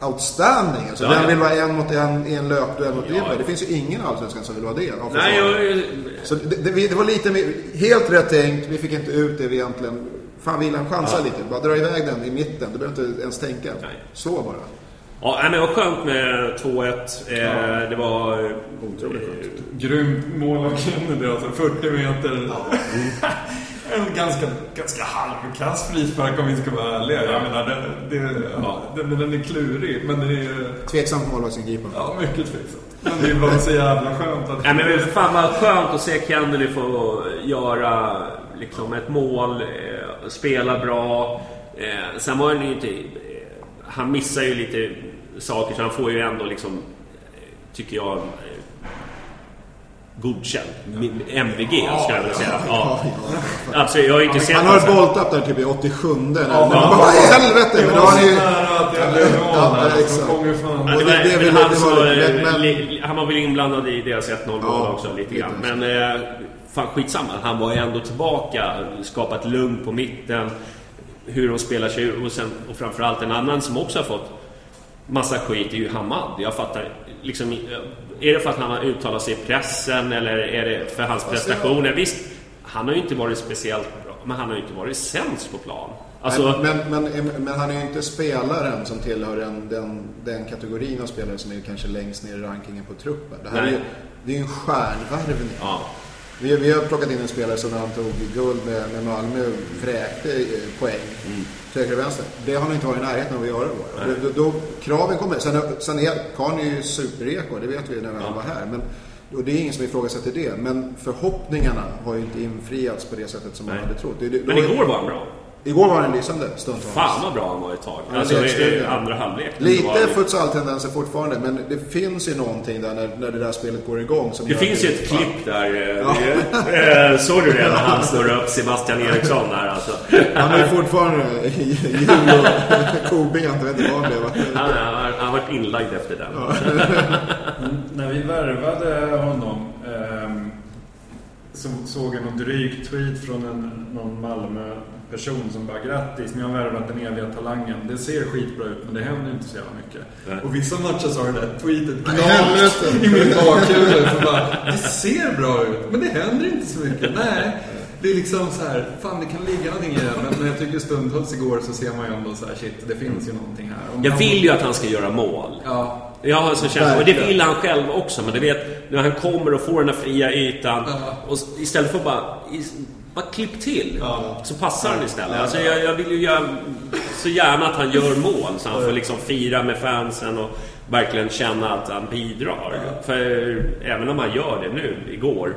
outstanding. Alltså, Ja, vem ja. vill vara en mot en i en löpduell mot Ja. Det finns ju ingen Allsvenskan som vill vara det. Nej, jag, Så det, det, det var lite mer, helt rätt tänkt. Vi fick inte ut det vi egentligen... Fan, Wilhelm chansa lite. Bara dra iväg den i mitten. Du behöver inte ens tänka. Nej. Så bara. Ja, nej, men det var skönt med 2-1. Eh, det var... Otroligt skönt. Grymt mål av Kennedy alltså. 40 meter. [laughs] en ganska, ganska halvkass frispark om vi ska vara ärliga. Jag menar, det, det, ja. den, den är klurig. Men det är Tveksamt målvaktsingripande. ja, mycket tveksamt. Men det är bara så jävla skönt att... Nej, men fan vad skönt att se Kennedy få göra liksom, ett mål, eh, spela bra. Eh, sen var det ju inte... Han missar ju lite saker så han får ju ändå liksom, tycker jag, godkänd. MVG ska jag vilja säga. Ja. Alltså jag har inte sett Han har ett alltså- bolltapp där typ i 87 när Ja, ja, Vad i helvete! Det Men då var har ni Ja. Ja, väl- han, var väl inblandad i deras 1-0 mål Ja, också lite lite grann. Men eh, fan skitsamma. Han var ju ändå tillbaka, skapat lugn på mitten. Hur de spelar sig och, sen, och framförallt en annan som också har fått massa skit är ju Hamad. Jag fattar liksom Är det för att han har uttalat sig i pressen eller är det för hans prestationer? Visst, han har ju inte varit speciellt bra, men han har ju inte varit sämst på plan. Alltså, men, men, men, men han är ju inte spelaren som tillhör den, den, den kategorin av spelare som är kanske längst ner i rankingen på truppen. Det här är Nej. ju, det är en stjärnvärvning. ja. Vi, vi har plockat in en spelare som när han tog guld med, med Malmö vräkte eh, poäng till höger och vänster. Det har han inte varit i närheten av att göra då. då, då, då kraven kommer. Sen, sen är Karn är ju supereko, det vet vi när han var här. Men, och det är ingen som ifrågasätter det. Men förhoppningarna har ju inte infriats på det sättet som man Nej. hade trott. Det, det, Men igår var han bra. Igår var han lysande stundtals. Fan vad bra han var ett tag. Ja, Alltså det är i det. andra halvlek. Det Lite futsaltendenser fortfarande, men det finns ju någonting där när, när det där spelet går igång. Som Det finns ju ett fan, klipp där. eh, [laughs] eh, Såg du det när han snurrade upp Sebastian Eriksson där alltså? Han är ju fortfarande [laughs] jul och kobent, jag vet inte vad han blev. Han har varit inlagd efter den. [laughs] När vi värvade honom så såg jag någon dryg tweet från en, någon Malmö-person som bara grattis, ni har värvat den eviga talangen. Det ser skitbra ut men det händer inte så jävla mycket. Nej. Och vissa matcher så har det där tweetet [laughs] gnagt i min bakhuvud. Det ser bra ut men det händer inte så mycket. Nej. Det är liksom så här, fan det kan ligga någonting i det. Men, men jag tycker stundtals igår så ser man ju ändå så här, shit det finns ju någonting här. Om Jag vill ju att han ska göra mål. Ja, Jag har så känsla, och det vill han själv också, men du vet när han kommer och får den här fria ytan Ja. och istället för bara, is- bara klipp till Ja. så passar han istället. Alltså jag, jag vill ju göra, så gärna att han gör mål så han får liksom fira med fansen och verkligen känna att han bidrar. För även om han gör det nu, igår,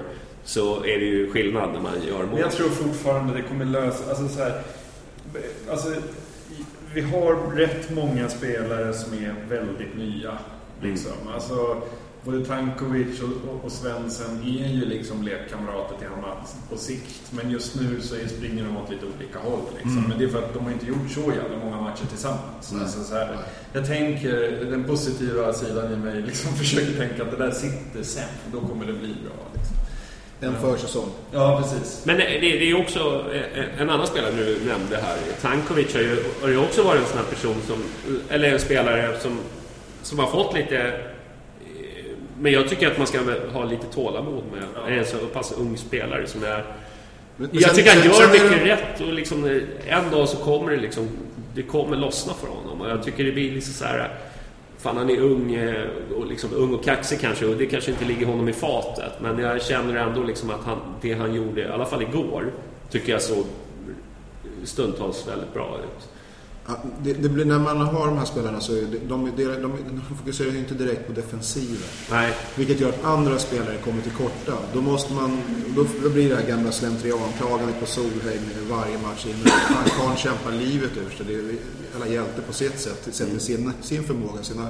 så är det ju skillnad när man gör mål. Men jag tror fortfarande det kommer lösa... Alltså så här, alltså, vi har rätt många spelare som är väldigt nya. Liksom. Alltså, både Tankovic och, och, Svensson är ju liksom lekkamrater till honom på sikt. Men just nu så är, springer de åt lite olika håll. Liksom. Men det är för att de har inte gjort så jävla många matcher tillsammans. Nej. Alltså, så här, jag tänker, den positiva sidan i mig liksom [laughs] försöker tänka att det där sitter sen. Då kommer det bli bra. Liksom. En försäsong. Ja, precis. Men det, det är också eh, en annan spelare du nämnde här. Tankovic har ju, har ju också varit en sån här person som, eller en spelare som, som har fått lite... eh, Men jag tycker att man ska ha lite tålamod med en så pass ung spelare som är... Men Jag sen- tycker han gör mycket det- rätt och liksom eh, en dag så kommer det liksom... Det kommer lossna för honom och jag tycker det blir liksom så här... Fan, han är ung eh, och, liksom, ung och kaxig kanske och det kanske inte ligger honom i fatet. Men jag känner ändå liksom att han, det han gjorde, i alla fall igår, tycker jag såg stundtals väldigt bra ut. Det, det blir, när man har de här spelarna så de, de, de, fokuserar ju inte direkt på defensiven. Nej. Vilket gör att andra spelare kommer till korta. Då måste man, då, då blir det här gamla slentrianklagandet på Solheim varje match. Han Karl kämpar livet ur sig. Det är alla hjälte på sitt sätt, sett med sin, sin förmåga, sina,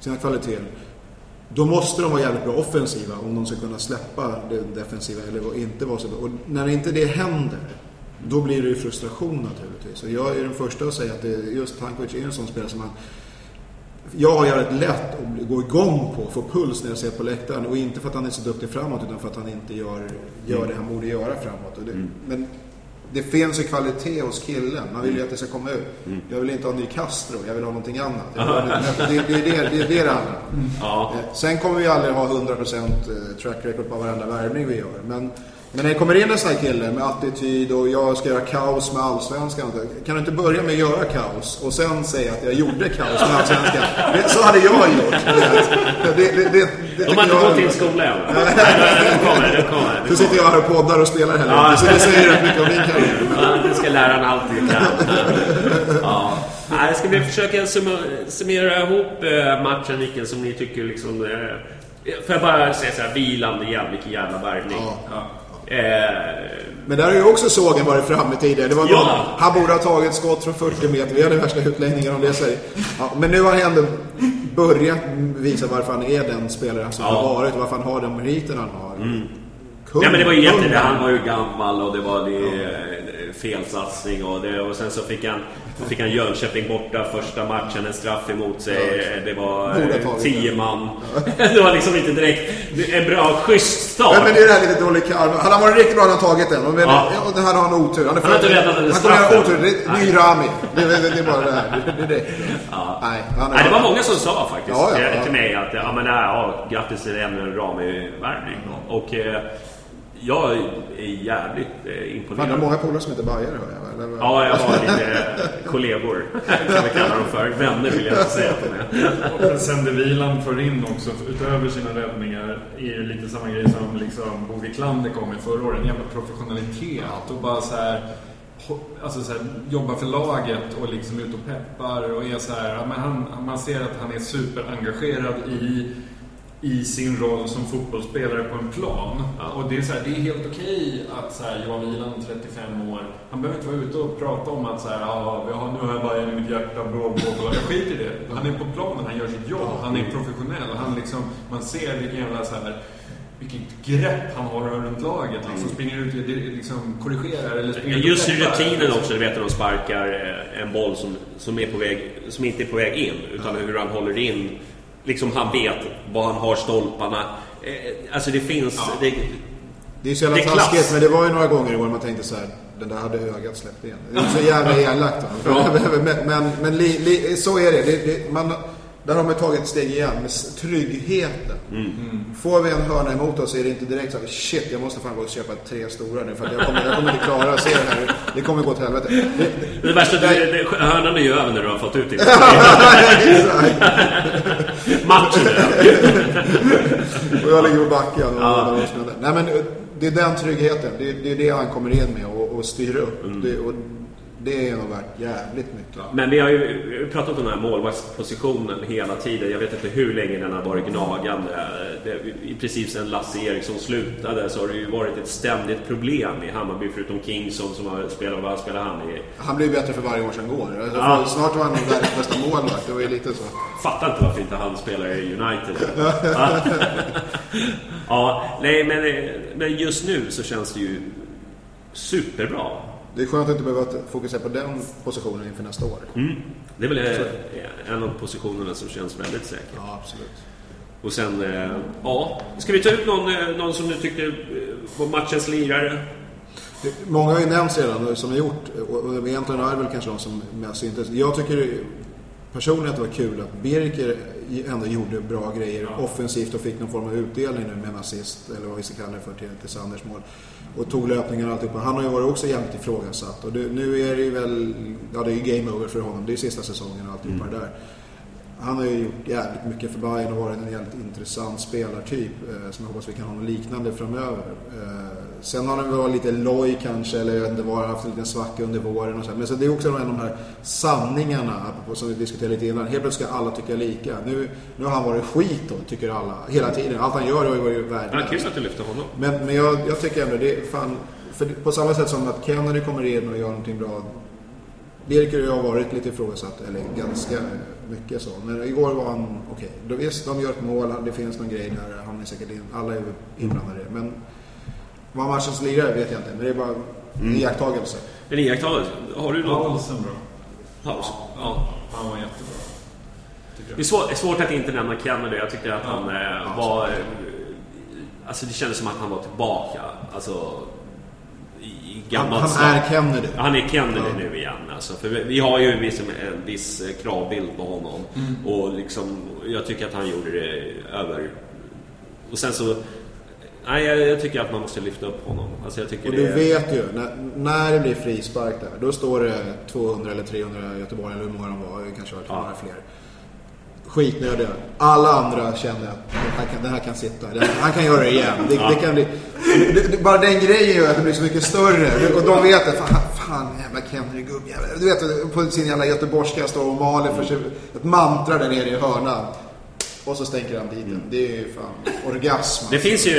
sina kvaliteter. Då måste de vara jävligt bra offensiva om de ska kunna släppa det defensiva eller inte vara så bra. Och när inte det händer, då blir det ju frustration naturligtvis. Och jag är den första att säga att det, just Tankovic är en sån spelare som man... Jag har jävligt lätt att gå igång på, få puls när jag ser på läktaren. Och inte för att han är så duktig framåt utan för att han inte gör, gör det han borde göra framåt. Det, Men det finns ju kvalitet hos killen. Man vill ju att det ska komma ut. Jag vill inte ha en ny Castro, jag vill ha någonting annat. [laughs] Det, det, det, är det, det är det handlar om. Ja. Eh, Sen kommer vi aldrig ha 100% eh, track record på varenda värvning vi gör. Men, men när det kommer in en sån här kille med attityd och jag ska göra kaos med allsvenskan. Kan du inte börja med att göra kaos och sen säga att jag gjorde kaos med allsvenskan? Det, så hade jag gjort. Det, det, det, det, De har inte jag- gått till skola än. Det kommer. Så sitter jag här och poddar och spelar heller Ja. Så det säger rätt mycket om min karriär. Ja, det ska läraren alltid kan. Ja. Nej, ska vi försöka summera ihop eh, matchen, vilken som ni tycker liksom... eh, Får jag bara säga så här, vilande igen, vilken jävla värvning. Ja. Eh, Men där har ju också sågen varit framme tidigare. Det var Ja. någon, han borde ha tagit skott från 40 meter. Vi hade värsta utläggningen om det. Så, ja, men nu har han ändå börjat visa varför han är den spelare som Ja. Mm. har varit varför han har den meriten han har. Kung, Ja men det var ju kung. jätte, han var ju gammal och det var det, eh, felsatsning och, det, och sen så fick han, så fick han Jönköping borta första matchen, en straff emot sig. Det var eh, tio man. [laughs] Det var liksom inte direkt en bra, schysst start. Ja, men det är det här lite dålig karma. Hade han varit riktigt bra hade han tagit den. Men, Ja. och det här har han otur. Han, är Han har inte räddat den Han kommer straffen. otur. Det är Rami. Det, det, det är bara det här. Det, det, det. Ja. Nej, Nej, det var många som sa faktiskt Ja, ja, eh, till mig att ja, men, nej, ja, grattis till ännu en Rami-värvning. Och eh, jag är jävligt eh, imponerad. är många polare som heter Bajare hör jag. Eller? Ja, jag har lite kollegor, kan vi kalla dem för. Vänner vill jag inte säga att de är. Och sen det Wieland får in också, utöver sina räddningar, är ju lite samma grej som liksom Bo Wiklander kom med förra året. En jävla professionalitet och bara så här, Alltså så här, jobbar för laget och liksom ut och peppar och är så här, men han, man ser att han är superengagerad i, i sin roll som fotbollsspelare på en plan. Och det är, så här, det är helt okej att så här, Johan Wieland, 35 år, han behöver inte vara ute och prata om att så här, ja, vi har, nu har jag bara i mitt hjärta, bra, bra, bra. Jag skiter i det. Han är på planen, han gör sitt jobb, han är professionell. Han liksom, man ser vilken jävla så här, vilket grepp han har runt laget. Liksom, springer ut, liksom, korrigerar eller springer Just i rutinen också, du vet när de sparkar eh, en boll som, som, är på väg, som inte är på väg in, utan hur han håller in. Liksom han vet var han har stolparna. Eh, Alltså det finns... Det, Det är så jävla Det är klass. taskigt, men det var ju några gånger i år man tänkte så här, den där hade ögat släppt igen. Det är så jävla elakt. [laughs] men men, men li, li, så är det. det, det man, där har man tagit ett steg igen med tryggheten. Mm. Får vi en hörna emot oss så är det inte direkt så här, shit jag måste fan gå och köpa tre stora nu för att jag kommer, jag kommer inte klara att se det här. Det kommer gå till helvete. Det, det värsta, det, det, hörnan är ju över när du har fått ut din. [laughs] Matchen. Och jag ligger på backen. Och Ja. Nej, men eh, det är den tryggheten. Det är det, är det han kommer in med och, och styr upp. Mm. Det, och det nog värt jävligt mycket. Men vi har ju har pratat om den här målvaktspositionen hela tiden. Jag vet inte hur länge den har varit gnagande. Det, I princip sedan Lasse Eriksson slutade så har det ju varit ett ständigt problem i Hammarby förutom Kingsson som har spelat, vad spelar han i? Han blir bättre för varje år som går. Alltså, Ja. Snart var han världens bästa målvakt. Det var ju lite så. Fattar inte varför inte han spelar i United. [laughs] ja, nej men, men just nu så känns det ju superbra. Det är skönt att inte behöva fokusera på den positionen inför nästa år. Mm. Det är väl eh, en av positionerna som känns väldigt säker. Ja, absolut. Och sen, eh, ja. Ska vi ta ut någon, eh, någon som du tyckte var matchens lirare? Många har ju nämnts redan som har gjort. Och, egentligen är det väl kanske de som mest syntes. Jag tycker personligen att det var kul att Birker ändå gjorde bra grejer offensivt och fick någon form av utdelning nu med en assist, eller vad vi ska kalla det för, till, till Sanders mål. Och tog löpningen och alltihopa. Han har ju varit också jämt ifrågasatt. Och det, nu är det ju väl, ja det är ju game over för honom. Det är sista säsongen och alltihopa det där. han har ju gjort jävligt mycket för Bayern och varit en jävligt intressant spelartyp eh, som jag hoppas vi kan ha något liknande framöver. Eh, sen har han väl varit lite loj kanske eller jag vet inte vad, haft en liten svacka under våren och så. Men så det är också en av de här sanningarna apropå, som vi diskuterade lite innan. Helt plötsligt ska alla tycka lika. Nu, nu har han varit skit då, tycker alla. Hela tiden. Allt han gör har ju varit värdelöst. kul att du lyfter honom. Men, men jag, jag tycker ändå det är fan... För på samma sätt som att Kennedy kommer in och gör någonting bra. Birker och jag har varit lite ifrågasatt, eller ganska mycket så. Men igår var han okej. Okay. Visst, de gör ett mål, det finns någon grej där. Han är säkert in, alla är inblandade. Men vad matchens lirare vet jag inte. Men det är bara en iakttagelse. En iakttagelse. Har du någon Paulsen bra. paus? Ja. Han var jättebra. Det är svårt, svårt att inte nämna Kennedy. Jag tyckte att han eh, var... eh, Alltså det kändes som att han var tillbaka. Alltså... I, i Han, han är Kennedy. Han är Kennedy nu igen. Alltså, för vi- vi har ju en viss, en viss eh, kravbild på honom. Mm. Och liksom, jag tycker att han gjorde det över... Och sen så... Nej, jag, jag tycker att man måste lyfta upp honom. Alltså, jag tycker Och du vet ju, när, när det blir frispark där, då står det 200 eller 300 Göteborg, eller hur många de var, kanske var några fler. Skitnödiga. Alla andra känner att det här kan, det här kan sitta. Det, han kan göra det igen. Det, det kan bli, det, bara den grejen gör att det blir så mycket större. Och de vet det. Fan, fan jävla Kennedy gubbjävel. Du vet, på sin jävla göteborgska står och maler för sig ett mantra där nere i hörnan. Och så stänker han dit den. Det är ju fan orgasm. Det finns ju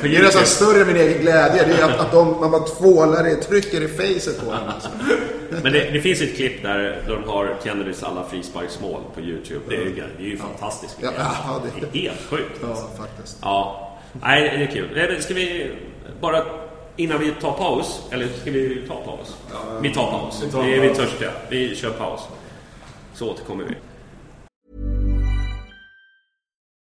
på Det är nästan större än min egen glädje. Det är att, att de, man bara tvålar det, trycker i facet på honom. Alltså. Men det, det finns ett klipp där, de har Kennedys alla frisparksmål på YouTube. Det är ju, det är ju fantastiskt. Ja, ja, det- det är helt sjukt. Ja, faktiskt. Ja, nej det är kul. Ska vi bara innan vi tar paus, eller ska vi ta paus? vi tar paus. vi tar vi, är vi paus. törstiga. Vi kör paus. Så återkommer vi.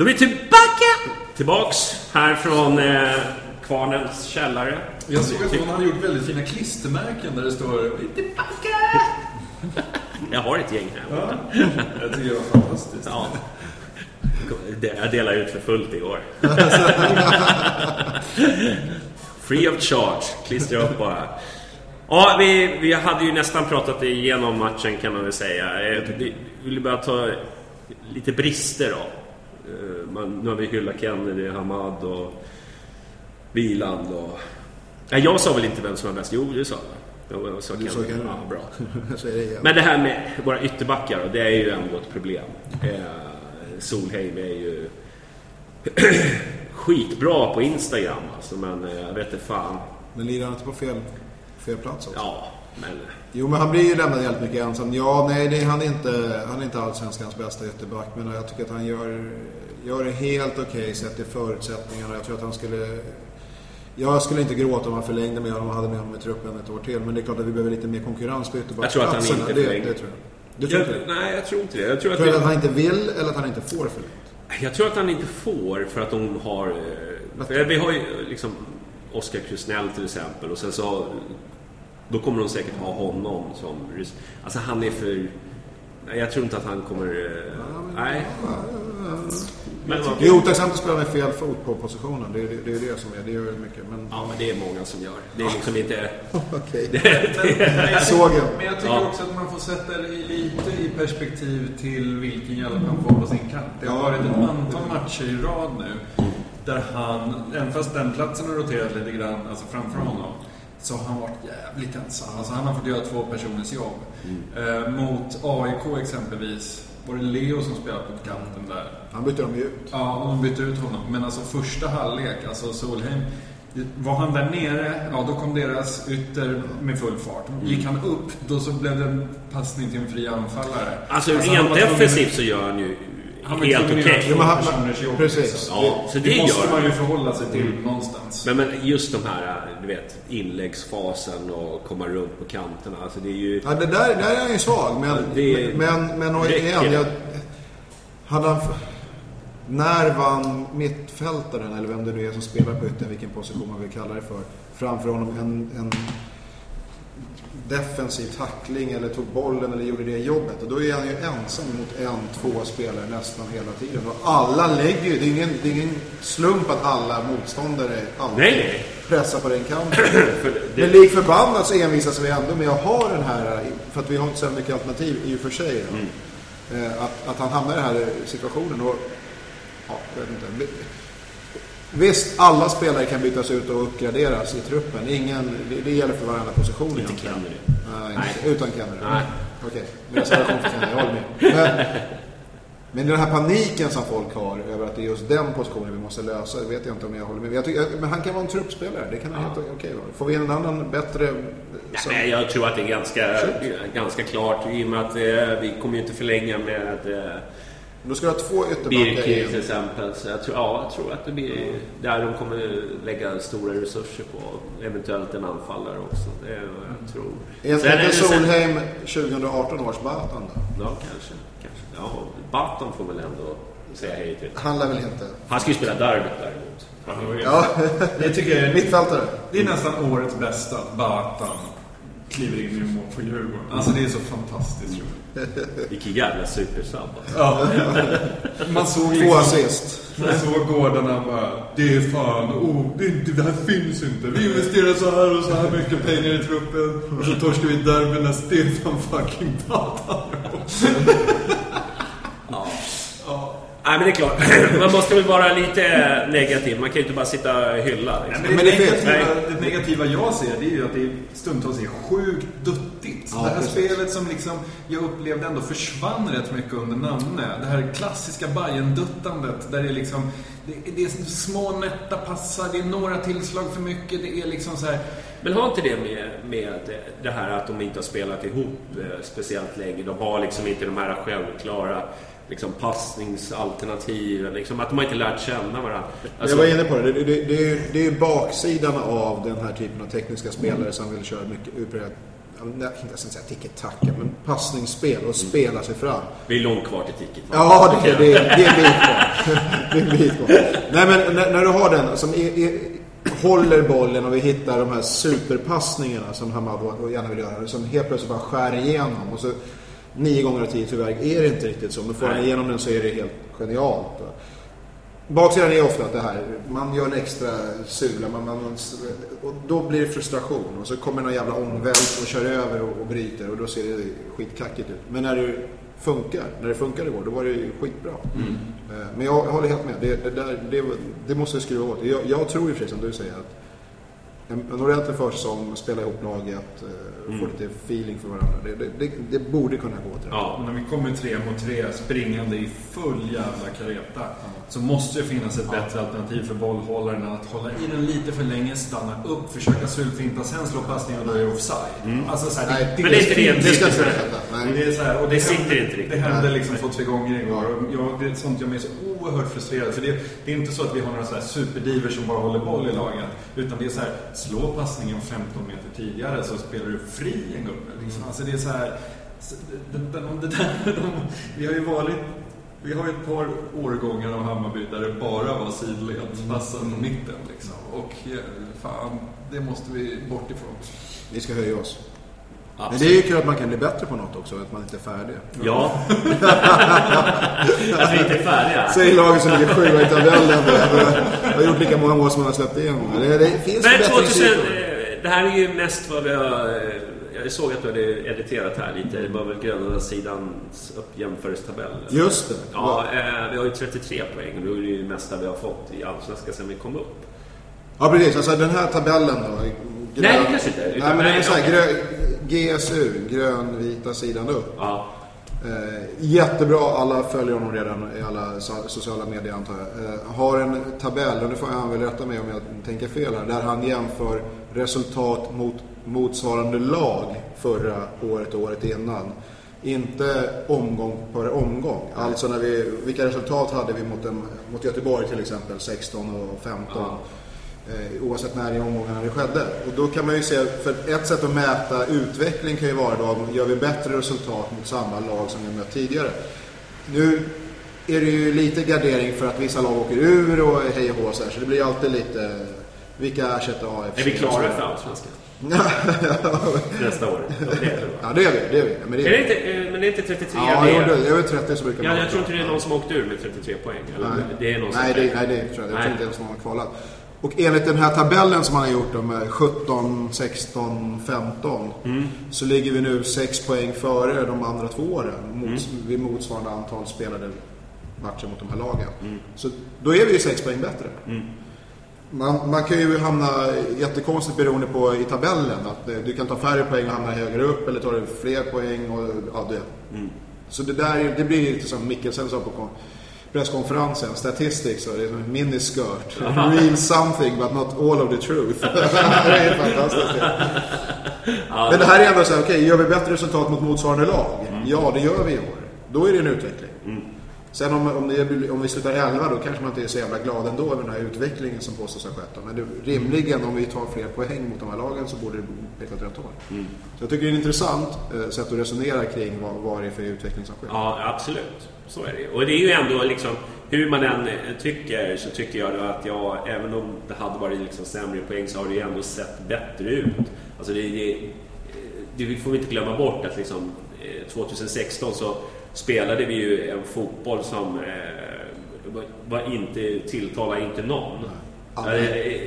Då är vi tillbaka! Tillbaks här från eh, Kvarnens källare. Jag såg att hon hade gjort väldigt fina klistermärken där det står "Vi är tillbaka. [laughs] Jag har ett gäng här. Ja, jag tycker det var fantastiskt. Ja. Jag delade ut för fullt igår. [laughs] Free of charge. Klistra upp bara. Ja, vi, vi hade ju nästan pratat igenom matchen kan man väl säga. Eh, Vi vill bara ta lite brister då. Eh, Man, nu har vi hyllat Kennedy, Hamad och Wieland och... Nej, jag sa väl inte vem som var bäst? Jo, du sa det. Jag sa Du sa Kennedy. Kennedy. Ja, bra. [laughs] Det. Men det här med våra ytterbackar, det är ju ändå ett problem. Eh, Solheim är ju [clears throat] skitbra på Instagram alltså, men eh, jag vet inte fan. Men lirar han inte på fel, fel plats också? Ja, men... Jo, men han blir ju lämnad helt mycket ensam. Ja, nej, det, han, är inte, han är inte allsvenskans bästa ytterback. Men jag tycker att han gör, gör det helt okej sett till förutsättningarna. Jag tror att han skulle... Jag skulle inte gråta om han förlängde med honom och hade med honom i truppen ett år till. Men det är klart att vi behöver lite mer konkurrens på Jag tror att han ytterbacksplatserna. inte det, förlänger. det tror jag. Du tror Jag, inte det? nej, jag tror inte det. Jag tror att, Tror att det, han inte vill eller att han inte får förlängt? jag tror att han inte får för att de har... För vi har ju liksom Oskar Krusnell till exempel och sen så... Då kommer de säkert ha honom som... Alltså han är för... Jag tror inte att han kommer... eh, Nej. Men, Det är otacksamt att spela med fel fot på positionen. Det är det, det, är det som är. Det gör mycket. Men ja, men det är många som gör. Det är liksom inte... [laughs] okej. Men, Såg jag. men jag tycker Ja. också att man får sätta det lite i perspektiv till vilken hjälp han får på sin kant. Det har varit ett antal matcher i rad nu där han, även fast den platsen har roterat lite grann alltså framför honom, så har han varit jävligt ensam. Alltså han har fått göra två personers jobb. Eh, mot AIK exempelvis var det Leo som spelade på kanten där. Han bytte dem ju ut. Ja, och de bytte ut honom. Men alltså första halvlek, alltså Solheim. Var han där nere, ja då kom deras ytter med full fart. Gick han upp, då så blev det en passning till en fri anfallare. Alltså, han rent defensivt så gör han ju Han helt okej. men precis. liksom. Ja, så det, Det måste gör man ju förhålla sig till någonstans. Men, men just de här, du vet, inläggsfasen och komma runt på kanterna. Alltså det är ju... Ja, det där, där är han ju svag. Men, Det- men, men och räcker igen, jag, hade han, när vann mittfältaren, eller vem det nu är som spelar på yttern, vilken position man vill kalla det för, framför honom en, en defensiv tackling eller tog bollen eller gjorde det jobbet. Och då är han ju ensam mot en, två spelare nästan hela tiden. Och alla lägger ju, det är ingen, det är ingen slump att alla motståndare alltid Nej, nej. pressar på den kanten. [clears throat] Det, Men lik förbannat så envisas vi ändå med att ha den här, för att vi har inte så mycket alternativ i och för sig. Då. Eh, Att, att han hamnar i den här situationen. Och, ja, jag vet inte. Visst, alla spelare kan bytas ut och uppgraderas i truppen. Ingen, det, det gäller för varenda position inte egentligen. Kennery. Nej, Nej. inte, utan Kennery. Nej. Okej, med reservation för Kennery, jag håller med. [laughs] Men, men den här paniken som folk har över att det är just den positionen vi måste lösa, det vet jag inte om jag håller med. Jag tycker, men han kan vara en truppspelare, det kan han helt okej vara. Får vi en annan bättre... Nej, som- men jag tror att det är ganska, ganska klart i och med att eh, vi kommer ju inte förlänga med eh, Då ska du ha två ytterbackar Birkir till exempel. Så jag tror, ja, jag tror att det blir där de kommer lägga stora resurser på. Eventuellt en anfallare också. Det är vad jag tror. Är Sen är inte det Solheim 2018 års Batan då? Ja, kanske. kanske. Ja, Baton får väl ändå säga hej till. Han lär väl inte... Han ska ju spela derbyt däremot. Ja, Det tycker jag [laughs] är, mittfältare. det är nästan årets bästa. Batan kliver in i mål för Djurgården. Alltså det är så fantastiskt roligt. Vilken jävla supersub. Ja. Man såg Två liksom, assist. man såg gårdarna bara, det är fan, oh, det, är inte, det här finns inte. Vi investerar så här och så här mycket pengar i truppen. Och så torskar vi derby när Stefan fucking Batan Nej, men det är klart. [clears throat] Man måste väl vara lite negativ. Man kan ju inte bara sitta och hylla. Liksom. Men det, Men det är negativa, det negativa jag ser det är ju att det stundtals är sjukt Ja, det här precis. spelet som liksom jag upplevde ändå försvann rätt mycket under namne. Det här klassiska bayern duttandet där det är liksom det, det är små nätta passar, det är några tillslag för mycket, det är liksom så här Men har inte det med, med det här att de inte har spelat ihop eh, speciellt länge? De har liksom inte de här självklara liksom passningsalternativen. Liksom, att de har inte lärt känna varandra. Alltså, jag var inne på det. Det, det, det, är ju, det är ju baksidan av den här typen av tekniska spelare som vill köra mycket vill inte ens säga tiki-taka, men passningsspel och spela sig fram. Vi är långt kvar till va? Ja, det, det, det är en bit kvar. Det är en bit kvar. Nej, men när, när du har den som är, är, håller bollen och vi hittar de här superpassningarna som Hamad gärna vill göra, som helt plötsligt bara skär igenom. Och så nio gånger av tio tyvärr är det inte riktigt så. Men får han igenom den så är det helt genialt. Baksidan är ofta att det här, man gör en extra sula, man, man, och då blir det frustration. Och så kommer någon jävla ångvält och kör över och, och bryter och då ser det skitkackigt ut. Men när det funkar, när det funkar igår, då var det ju skitbra. Eh, Men jag, jag håller helt med. Det, det, där, det, det måste vi skruva åt. Jag, jag tror ju precis som du säger att en, en ordentlig försäsong, spela ihop laget, eh, få lite feeling för varandra. Det, det, det, det borde kunna gå rätt Ja. Och när vi kommer tre mot tre springande i full jävla kareta så måste det finnas ett bättre alternativ för bollhållaren än att hålla i den lite för länge, stanna upp, försöka sultfinta, sen slå passningen och då är det offside. Alltså så här, Nej, Men det är inte det Det ska inte hända. Det, är så här, och det, Det sitter hände, inte riktigt. Det hände liksom två, tre gånger igår. Och jag, det är sånt jag mig så oerhört frustrerad. För det, det är inte så att vi har några så här superdivers som bara håller boll i laget. Utan det är så här, slå passningen 15 meter tidigare så spelar du fri en gubbe. Liksom. Alltså det är så här, det, det, det, där, [laughs] de, vi har ju varit vi har ju ett par årgångar av Hammarby där det bara var sidledspassen på mitten. Liksom. Och eh, fan, det måste vi bort ifrån. Vi ska höja oss. Men Absolut. det är ju kul att man kan bli bättre på något också, att man inte är färdig. Ja. [laughs] att vi inte är färdiga. Säg laget som ligger sjua i tabellen. Jag har gjort lika många mål som man har släppt igenom. Det, det finns Men 2000, förbättringsytor. eh, det här är ju mest vad vi har... eh, Jag såg att du hade editerat här lite. Det var väl gröna sidans jämförelsetabell. Just det. Ja, eh, vi har ju 33 poäng. och Det är ju det mesta vi har fått i Allsvenskan sen vi kom upp. Ja, precis. Alltså den här tabellen då. Grön... Nej, det kanske inte. Nej, Utan- men den är nej, så här, okej. grö... GSU, grön-vita sidan upp. Ja. Eh, jättebra, alla följer honom redan i alla so- sociala medier antar jag. Eh, har en tabell, och nu får han väl rätta mig om jag tänker fel här, där han jämför resultat mot motsvarande lag förra året och året innan. Inte omgång per omgång. Alltså när vi, vilka resultat hade vi mot, en, mot Göteborg till exempel, 16 och 15. Eh, oavsett när i omgångarna det skedde. Och då kan man ju se, för ett sätt att mäta utveckling kan ju vara då, gör vi bättre resultat mot samma lag som vi mött tidigare. Nu är det ju lite gardering för att vissa lag åker ur och hej och hå så här, så det blir alltid lite, vilka ersätter AFC? Är vi klara för Allsvenskan? [laughs] Nästa år? Ja, det är vi. Det är vi. Men det Är är det inte, eh, men det är inte 33? Ja, det är, det är väl 30 som brukar ja, vara. jag tror inte det är någon som har åkt ur med 33 poäng. Eller Nej, det är någon som nej, det, nej, det tror jag. Jag Nej. tror inte ens någon har kvalat. Och enligt den här tabellen som man har gjort då med 17, 16, 15 Mm. så ligger vi nu 6 poäng före de andra två åren mot, Mm. vid motsvarande antal spelade matcher mot de här lagen. Mm. Så då är vi ju 6 poäng bättre. Man, man kan ju hamna jättekonstigt beroende på i tabellen. Att du kan ta färre poäng och hamna högre upp eller tar du fler poäng och ja, det. Så det där är- det blir lite som Mikkelsen sa på presskonferensen. Statistics, så det är som en miniskirt. Real something but not all of the truth. [laughs] [laughs] det är fantastiskt. Men det här är ändå så här, okej, gör vi bättre resultat mot motsvarande lag? Ja, det gör vi i år. Då är det en utveckling. Sen om, om, det, om vi slutar 11 då kanske man inte är så jävla glad ändå över den här utvecklingen som påstås ha skett. Men det, rimligen om vi tar fler poäng mot de här lagen så borde det peka åt rätt håll. Så jag tycker det är ett intressant eh, sätt att resonera kring vad, vad det är för utveckling som sker. Ja, absolut. Så är det. Och det är ju ändå liksom, hur man än eh, tycker så tycker jag då att jag, även om det hade varit liksom sämre poäng så har det ju ändå sett bättre ut. Alltså det, det, det får vi inte glömma bort att liksom, eh, 2016 så spelade vi ju en fotboll som eh, var- inte, tilltalade inte någon. Eh,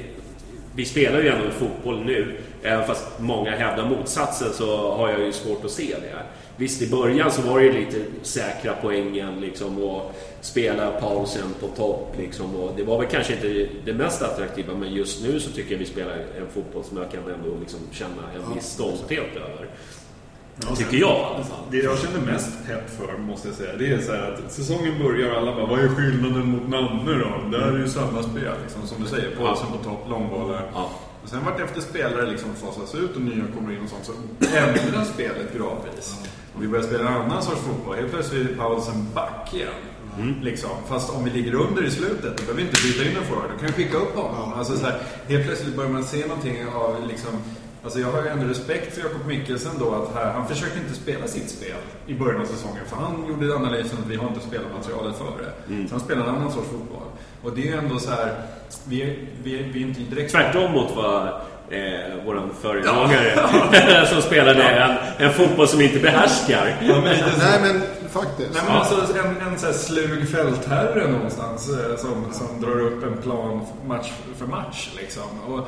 vi spelar ju ändå fotboll nu, även fast många hävdar motsatsen så har jag ju svårt att se det. Visst, i början så var det ju lite säkra poängen liksom och spela pausen på topp liksom. Och det var väl kanske inte det mest attraktiva, men just nu så tycker jag vi spelar en fotboll som jag kan ändå liksom känna en viss stolthet över. Tycker jag. Det jag känner mest pepp för, måste jag säga, det är så här att säsongen börjar och alla bara Vad är skillnaden mot Nanne då? Det här är ju samma spel, liksom, som du säger. Paulsen på topp, långbollar. Ja. Och sen vart efter spelare liksom fasas ut och nya kommer in och sånt så ändras spelet gradvis. Och vi börjar spela en annan sorts fotboll. Helt plötsligt är Paulsen back igen. Liksom. Fast om vi ligger under i slutet, då behöver vi inte byta in en forward. Då kan vi skicka upp honom. Alltså, så här, helt plötsligt börjar man se någonting av liksom, Alltså jag har ju ändå respekt för Jakob Mikkelsen då att här, han försökte inte spela sitt spel i början av säsongen. För han gjorde analysen att vi har inte spelat materialet före. Så han spelade en annan sorts fotboll. Och det är ju ändå så här, vi är, vi är, vi är inte direkt... Tvärtom mot vad eh, vår föregångare [laughs] som spelade en, en fotboll som inte behärskar. Ja, men Nej men faktiskt. Nej, men alltså en, en så här slug fältherre någonstans eh, som, som drar upp en plan match för match. Liksom. Och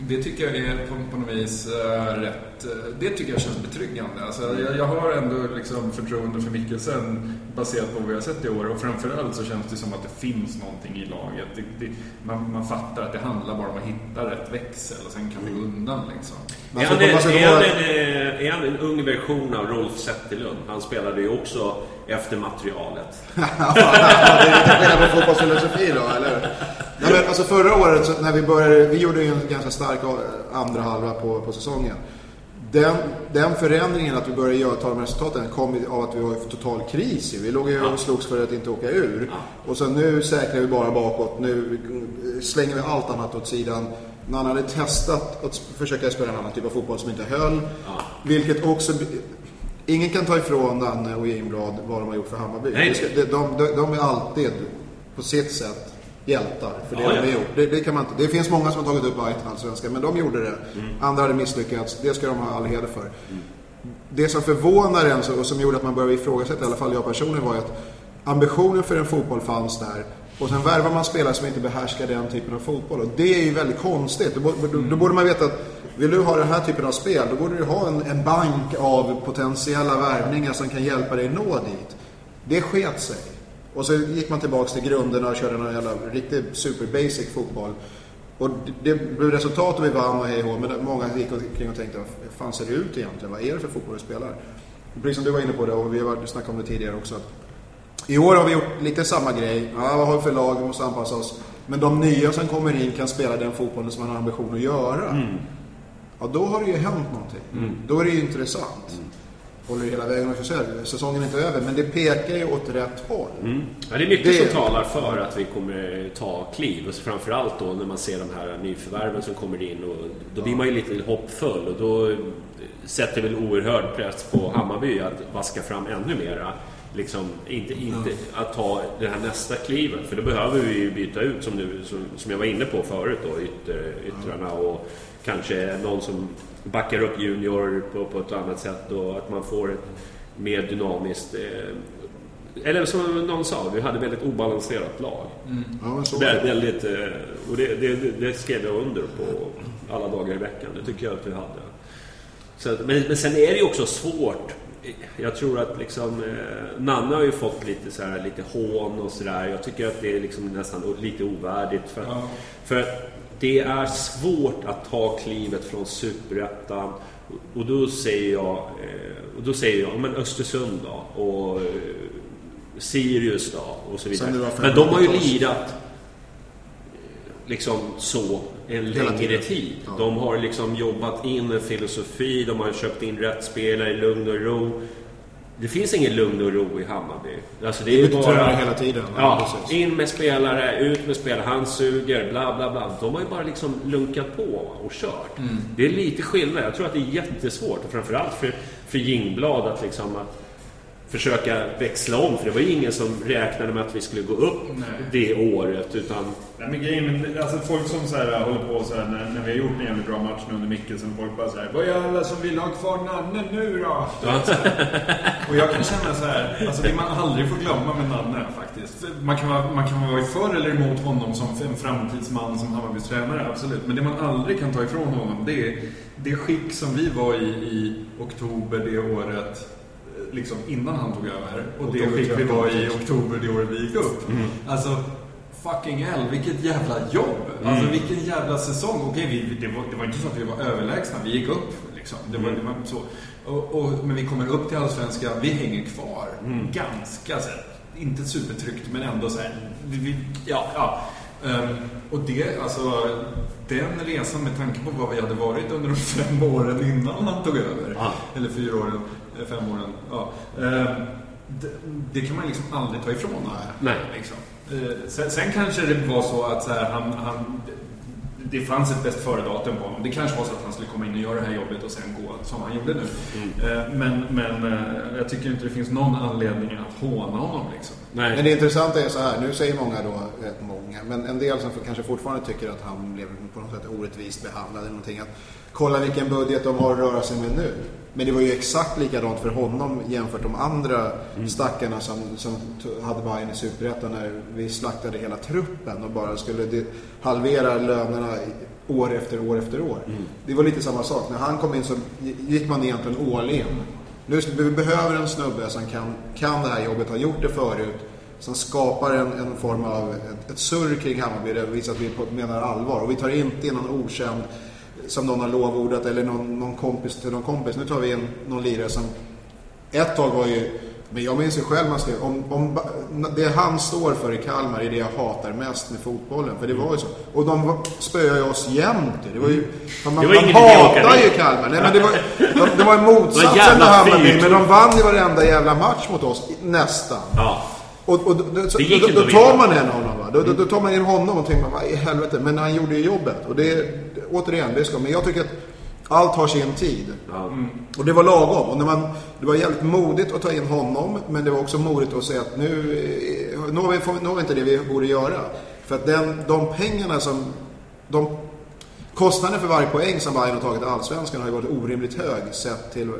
det tycker jag är på, på något vis eh, rätt rätt... eh, det tycker jag känns betryggande. Alltså, jag, jag har ändå liksom förtroende för Mikkelsen baserat på vad vi har sett i år. Och framförallt så känns det som att det finns någonting i laget. Det, det, man, man fattar att det handlar bara om att hitta rätt växel och sen kan vi gå undan. Liksom. Är ska- han, en, ska är, han en, eh, är han en ung version av Rolf Zetterlund? Han spelade ju också efter materialet. [laughs] det är lite skillnad på fotbollsfilosofi då, eller? Nej, men alltså förra året så när vi började, vi gjorde ju en ganska stark a- andra halva på, på säsongen. Den, den förändringen att vi började göra, ta de resultaten kom av att vi var i total kris. Vi låg ju och slogs för att inte åka ur. Och så nu säkrar vi bara bakåt. Nu slänger vi allt annat åt sidan. Man hade testat att försöka spela en annan typ av fotboll som inte höll. Vilket också... Ingen kan ta ifrån Nanne och Ingblad vad de har gjort för Hammarby. Nej. De, de, de är alltid på sitt sätt hjältar för det Ja, de har gjort. Det, det, kan man inte. det finns många som har tagit upp allsvenskan, men de gjorde det. Mm. Andra hade misslyckats. Det ska de ha all heder för. Det som förvånar en och som gjorde att man började ifrågasätta, i alla fall jag personligen, var ju att ambitionen för en fotboll fanns där. Och sen värvar man spelare som inte behärskar den typen av fotboll. Och det är ju väldigt konstigt. Då, borde- då, då borde man veta att vill du ha den här typen av spel, då borde du ha en, en bank av potentiella värvningar som kan hjälpa dig nå dit. Det sket sig. Och så gick man tillbaks till grunderna och körde en jävla riktigt super basic fotboll. Och det- blev resultat och vi vann och hej och men många gick omkring och tänkte, vad fan ser det ut egentligen? Vad är det för fotboll vi spelar? Precis som du var inne på det och vi har snackat om det tidigare också. I år har vi gjort lite samma grej. Ja, vad har vi för lag? Vi måste anpassa oss. Men de nya som kommer in kan spela den fotbollen som man har ambition att göra. Ja, då har det ju hänt någonting. Då är det ju intressant. Håller hela vägen och säga, säsongen är inte över, men det pekar ju åt rätt håll. Ja, det är mycket Det- som talar för att vi kommer ta kliv. Och framförallt då när man ser de här nyförvärven som kommer in. Och då blir man ju lite hoppfull och då sätter väl oerhörd press på Hammarby att vaska fram ännu mera. Liksom, inte, inte att ta det här nästa klivet. För då behöver vi ju byta ut, som, nu, som, som jag var inne på förut, då, ytter, yttrarna och kanske någon som backar upp Junior på, på ett annat sätt. Och att man får ett mer dynamiskt eh, eller som någon sa, vi hade väldigt obalanserat lag. Ja, men så. Väldigt, eh, och det, det, det skrev jag under på alla dagar i veckan. Det tycker jag att vi hade. Så, men, men sen är det ju också svårt. Jag tror att liksom, eh, Nanne har ju fått lite, så här, lite hån och sådär. Jag tycker att det är liksom nästan lite ovärdigt. För, för det är svårt att ta klivet från Superettan. Och då säger jag, eh, och då säger jag, men Östersund då? Och eh, Sirius då? Och så vidare. Men de har ju 500-tals. lirat liksom så en längre tid. Ja. De har liksom jobbat in en filosofi, de har köpt in rätt spelare i lugn och ro. Det finns ingen lugn och ro i Hammarby. Alltså det är byter bara... hela tiden. Ja, in med spelare, ut med spelare, han suger, bla bla bla. De har ju bara liksom lunkat på och kört. Mm. Det är lite skillnad. Jag tror att det är jättesvårt, och framförallt för, för Jingblad att liksom att försöka växla om. För det var ju ingen som räknade med att vi skulle gå upp det året. Utan Nej, men grejen, alltså folk som så här, håller på så här, när, när vi har gjort en jävligt bra match nu under Mickelsen, folk bara så här, Vad är alla som vill ha kvar Nanne nu då? Och jag kan känna så här, alltså det man aldrig får glömma med Nanne faktiskt. Man kan, vara, man kan vara för eller emot honom som en framtidsman som Hammarbys tränare, absolut. Men det man aldrig kan ta ifrån honom, det är det skick som vi var i i oktober det året liksom innan han tog över och det skick vi 13, var i oktober det året vi gick upp. Alltså, fucking hell, vilket jävla jobb! Alltså vilken jävla säsong. Okej, vi, det, var, det var inte så att vi var överlägsna, vi gick upp liksom. Det var, det var så. Och, och, men vi kommer upp till Allsvenskan, vi hänger kvar. Ganska så här, inte supertryggt, men ändå så här, vi, ja, ja. Ehm, och det, alltså, den resan med tanke på vad vi hade varit under de fem åren innan han tog över. Ja. Eller fyra åren, fem åren. Ja. Ehm, det, det kan man liksom aldrig ta ifrån honom. Nej. Liksom. Eh, Sen, sen kanske det var så att så här, han, han, det fanns ett bäst före-datum på honom. Det kanske var så att han skulle komma in och göra det här jobbet och sen gå som han gjorde nu. Eh, Men, men eh, jag tycker inte det finns någon anledning att håna honom. Liksom. nej. Men det intressanta är så här, nu säger många då, eh, många, men en del som kanske fortfarande tycker att han blev på något sätt orättvist behandlad eller någonting. Att kolla vilken budget de har att röra sig med nu. Men det var ju exakt likadant för honom jämfört med de andra stackarna som, som hade Bayern i Superettan när vi slaktade hela truppen och bara skulle halvera lönerna år efter år efter år. Det var lite samma sak. När han kom in så gick man egentligen all in. Nu vi behöver en snubbe som kan, kan det här jobbet, har gjort det förut. Som skapar en, en form av ett, ett surr kring Hammarby där vi visar att vi menar allvar. Och vi tar inte in någon okänd som någon har lovordat eller någon, någon kompis till någon kompis. Nu tar vi in någon lirare som ett tag var ju Men jag minns ju själv, man skrev, om, om, det han står för i Kalmar är det jag hatar mest med fotbollen. För det var ju så. Och de spöade ju oss jämt. Det var ju, man, man Det var att hatar ju. Kalmar. Nej, men det var, de, [laughs] det var ju motsatsen med Hammarby. Men de vann ju varenda jävla match mot oss. Nästan. Ja. Och, och då, så, då, då tar man en honom va? Då, då, då tar man in honom och tänker man, vad i helvete. Men han gjorde ju jobbet. Och det återigen, det Men jag tycker att allt har sin tid. Och det var lagom. Och när man, det var jävligt modigt att ta in honom. Men det var också modigt att säga att nu, eh, nu, har, vi, nu har vi inte det vi borde göra. För att den, de pengarna som... De, kostnaden för varje poäng som Bayern har tagit i Allsvenskan har ju varit orimligt hög sett till,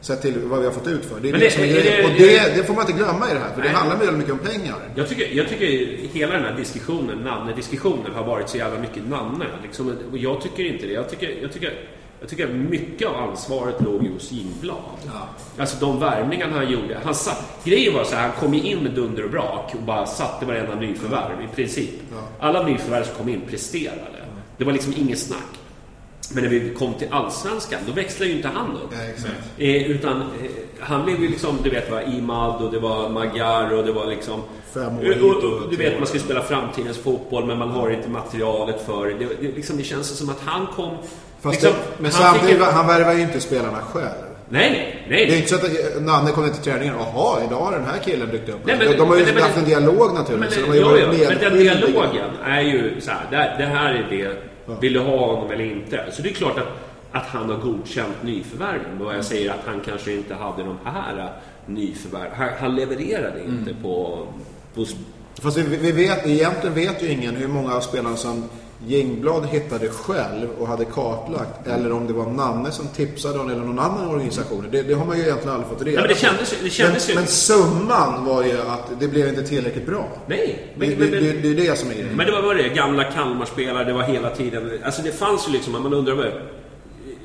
sett till vad vi har fått ut för. Det är det, det- som är det- Och det, det får man inte glömma i det här. För det Nej. handlar väldigt mycket om pengar. Jag tycker, jag tycker hela den här diskussionen, namnediskussionen, har varit så jävla mycket namne. Liksom, och jag tycker inte det. Jag tycker, jag tycker, jag tycker mycket av ansvaret låg hos Ingblad. Alltså de värvningarna han gjorde. Han satt, grejen var så här, han kom in med dunder och brak och bara satte varenda nyförvärv i princip. Alla nyförvärv som kom in presterade. Det var liksom inget snack. Men när vi kom till Allsvenskan, då växlade ju inte han upp. Ja. Eh, utan eh, han blev ju liksom, du vet vad, Imad och det var Magyar och det var liksom... Fem år och, och, du vet, man ska spela framtidens fotboll men man har inte materialet för det. det, det, liksom, det känns som att han kom... Fast liksom, det, men han samtidigt, fick han värvar ju inte spelarna själv. Nej, nej, nej. Det är inte så att eh, Nanne kommer till träningen och jaha, idag har den här killen dykt upp. Nej, men- de, har ju men- men- haft en dialog naturligtvis. Men, de har ju ja, varit ja, men den dialogen är ju så här, det, det här är det, vill du ha honom eller inte? Så det är klart att, att han har godkänt nyförvärven. Men vad jag säger att han kanske inte hade de här nyförvärven. Han, han levererade inte Mm. på, på... Fast vi, vi vet, egentligen vet ju ingen hur många av spelarna som Jingblad hittade själv och hade kartlagt. Eller om det var Nanne som tipsade om eller någon annan organisation. Det, det har man ju egentligen aldrig fått reda Ja, men det på. kändes, det kändes men, ju... men summan var ju att det blev inte tillräckligt bra. nej, Det, men, det, men, det, det är det som är grejen. Men det var vad det gamla Kalmarspelare, det var hela tiden... Alltså det fanns ju liksom, man undrar vad...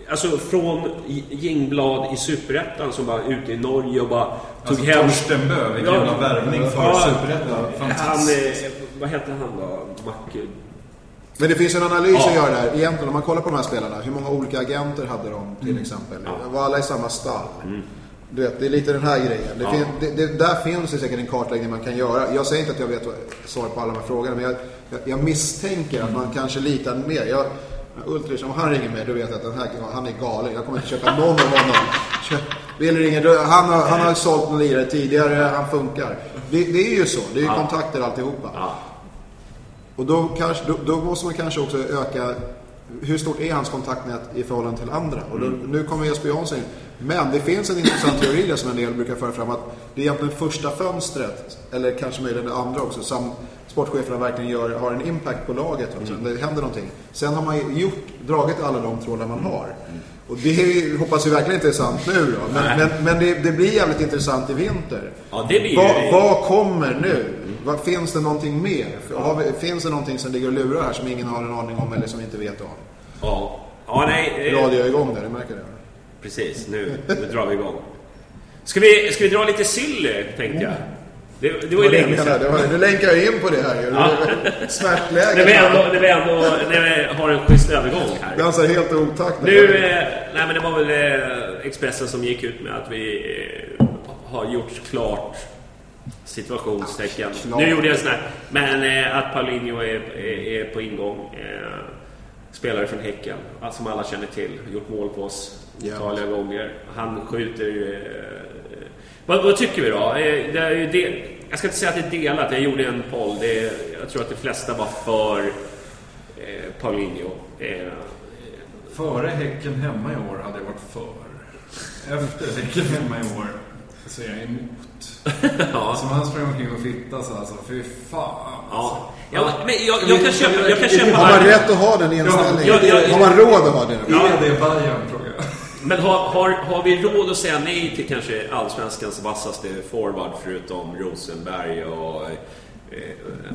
Alltså från Jingblad i Superettan som var ute i Norge och bara tog Alltså hem... Torsten Bö, vilken jävla värvning för Ja, Superettan. Han, Fantastiskt. eh, vad hette han då? Mac... Men det finns en analys Ja. att göra där. Egentligen om man kollar på de här spelarna. Hur många olika agenter hade de till exempel? Var alla i samma stall? Du vet, det är lite den här grejen. Det Ja. fin, det, det, där finns det säkert en kartläggning man kan göra. Jag säger inte att jag vet svar på alla de här frågorna. Men jag, jag, jag misstänker att man kanske litar mer. Jag, Ultrich, om han ringer mig då vet jag att den här, han är galen. Jag kommer inte köpa någon av honom. Vill ringer, han, har, han har sålt någon lirare tidigare, han funkar. Det, det är ju så. Det är ju kontakter alltihopa. Ja. Och då, kanske, då, då måste man kanske också öka hur stort är hans kontaktnät i förhållande till andra? Och då, Nu kommer Jesper Jansson in. Men det finns en intressant teori där som en del brukar föra fram att det är egentligen första fönstret, eller kanske möjligen det andra också, som sportcheferna verkligen gör, har en impact på laget. Också. Det händer någonting. Sen har man gjort, dragit alla de trådar man har. Och det hoppas vi verkligen inte är sant nu då. Men, men, men det, det blir jävligt intressant i vinter. Ja, det blir ju- vad kommer nu? Vad, finns det någonting mer? Vi, finns det någonting som ligger och lurar här som ingen har en aning om eller som vi inte vet om? Ja. Ja, nej. eh, Radio är igång där, du märker det? Precis, nu, [laughs] nu drar vi igång. Ska vi, ska vi dra lite silly, tänkte jag? Det, det var ju länge jag, sedan. det var- Du länkar ju in på det här ju. Ja. [laughs] Smärtläge. När vi ändå, när vi ändå när vi har en schysst övergång här. Dansar helt otakt. Nu, eh, nej men det var väl eh, Expressen som gick ut med att vi eh, har gjort klart situationstecken. Klart. Nu gjorde jag sån här, men eh, att Paulinho är, är, är på ingång. Eh, spelare från Häcken, allt som alla känner till. Gjort mål på oss otaliga gånger. Han skjuter ju... Eh, vad, vad tycker vi då? Eh, det det, jag ska inte säga att det är delat, jag gjorde en poll. Det, jag tror att de flesta var för eh, Paulinho. Eh, Före Häcken hemma i år hade jag varit för. Efter Häcken hemma i år så är jag emot. [laughs] ja. Som han sprang omkring och fittas alltså. Fy fan. Ja, ja men jag, jag kan köpa, jag kan köpa Har man rätt att ha den inställningen? Ja. Har man råd att ha den? Ja. Är det Bayern frågar jag. Men har, har, har vi råd att säga nej till kanske allsvenskans vassaste forward förutom Rosenberg och... Eh,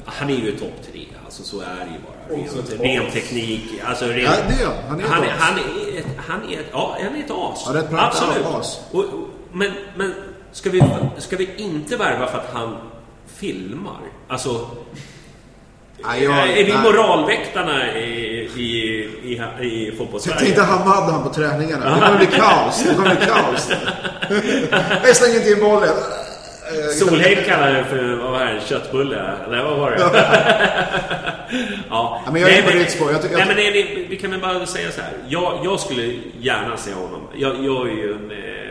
han är ju topp tre, alltså så är det ju bara. Rent, ren teknik, alltså ren, Ja, det är han. Han är ett han, är, as. han, är ett, han är ett, ja, han är ett as. Ja, rätt pratat Absolut. as. Och, och, men men ska, vi, ska vi inte värva för att han filmar? Alltså... Nej, jag- är vi nej. moralväktarna i, i, i, i fotbollssverige? tänkte Hamad han på träningarna. Det kommer bli kaos. Det kommer bli kaos. [laughs] Jag slänger inte in bollen. Solheim kallar det för, vad var det, köttbulle? Eller vad var det? ja. [laughs] Ja, men jag är Nej, på ditt spår. Jag nej, men det, vi kan väl bara säga så här. Jag, jag skulle gärna se honom. Jag, jag är ju en... Eh,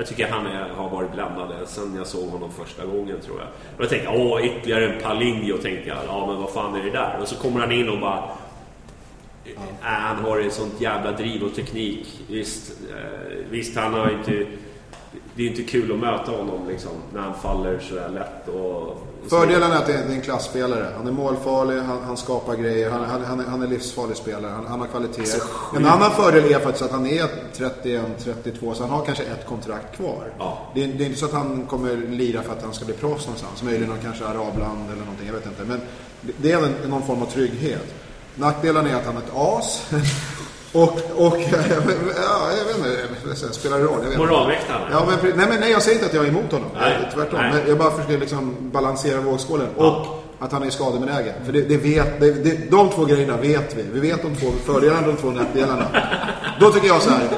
jag tycker han är, har varit blandad sen jag såg honom första gången tror jag. Och jag tänkte, åh, ytterligare en Palinho, tänkte jag. Ja, men vad fan är det där? Och så kommer han in och bara... Äh, han har ett sånt jävla driv och teknik. Visst, eh, visst han har inte... Det är inte kul att möta honom liksom, när han faller så där lätt. Och, Fördelen är att det är en klassspelare. Han är målfarlig, han, han skapar grejer, han, han, han, är, han är livsfarlig spelare, han, han har kvaliteter. en annan fördel är faktiskt att han är 31-32 så han har kanske ett kontrakt kvar. Ja. Det, är, det är inte så att han kommer lira för att han ska bli proffs någonstans. Möjligen någon kanske arabland eller någonting, jag vet inte. Men det- är en, någon form av trygghet. Nackdelen är att han är ett as. [laughs] och, och [laughs] ja, jag vet inte, spelar det roll? Moralväktaren. Ja, men, nej, men nej, jag säger inte att jag är emot honom. Nej. Tvärtom. Nej. Jag bara försöker liksom balansera vågskålen. Ja. Och att han är skadebenägen. För det, det vet, det, det, de två grejerna vet vi. Vi vet de två fördelarna och de två nackdelarna. Då tycker jag så här.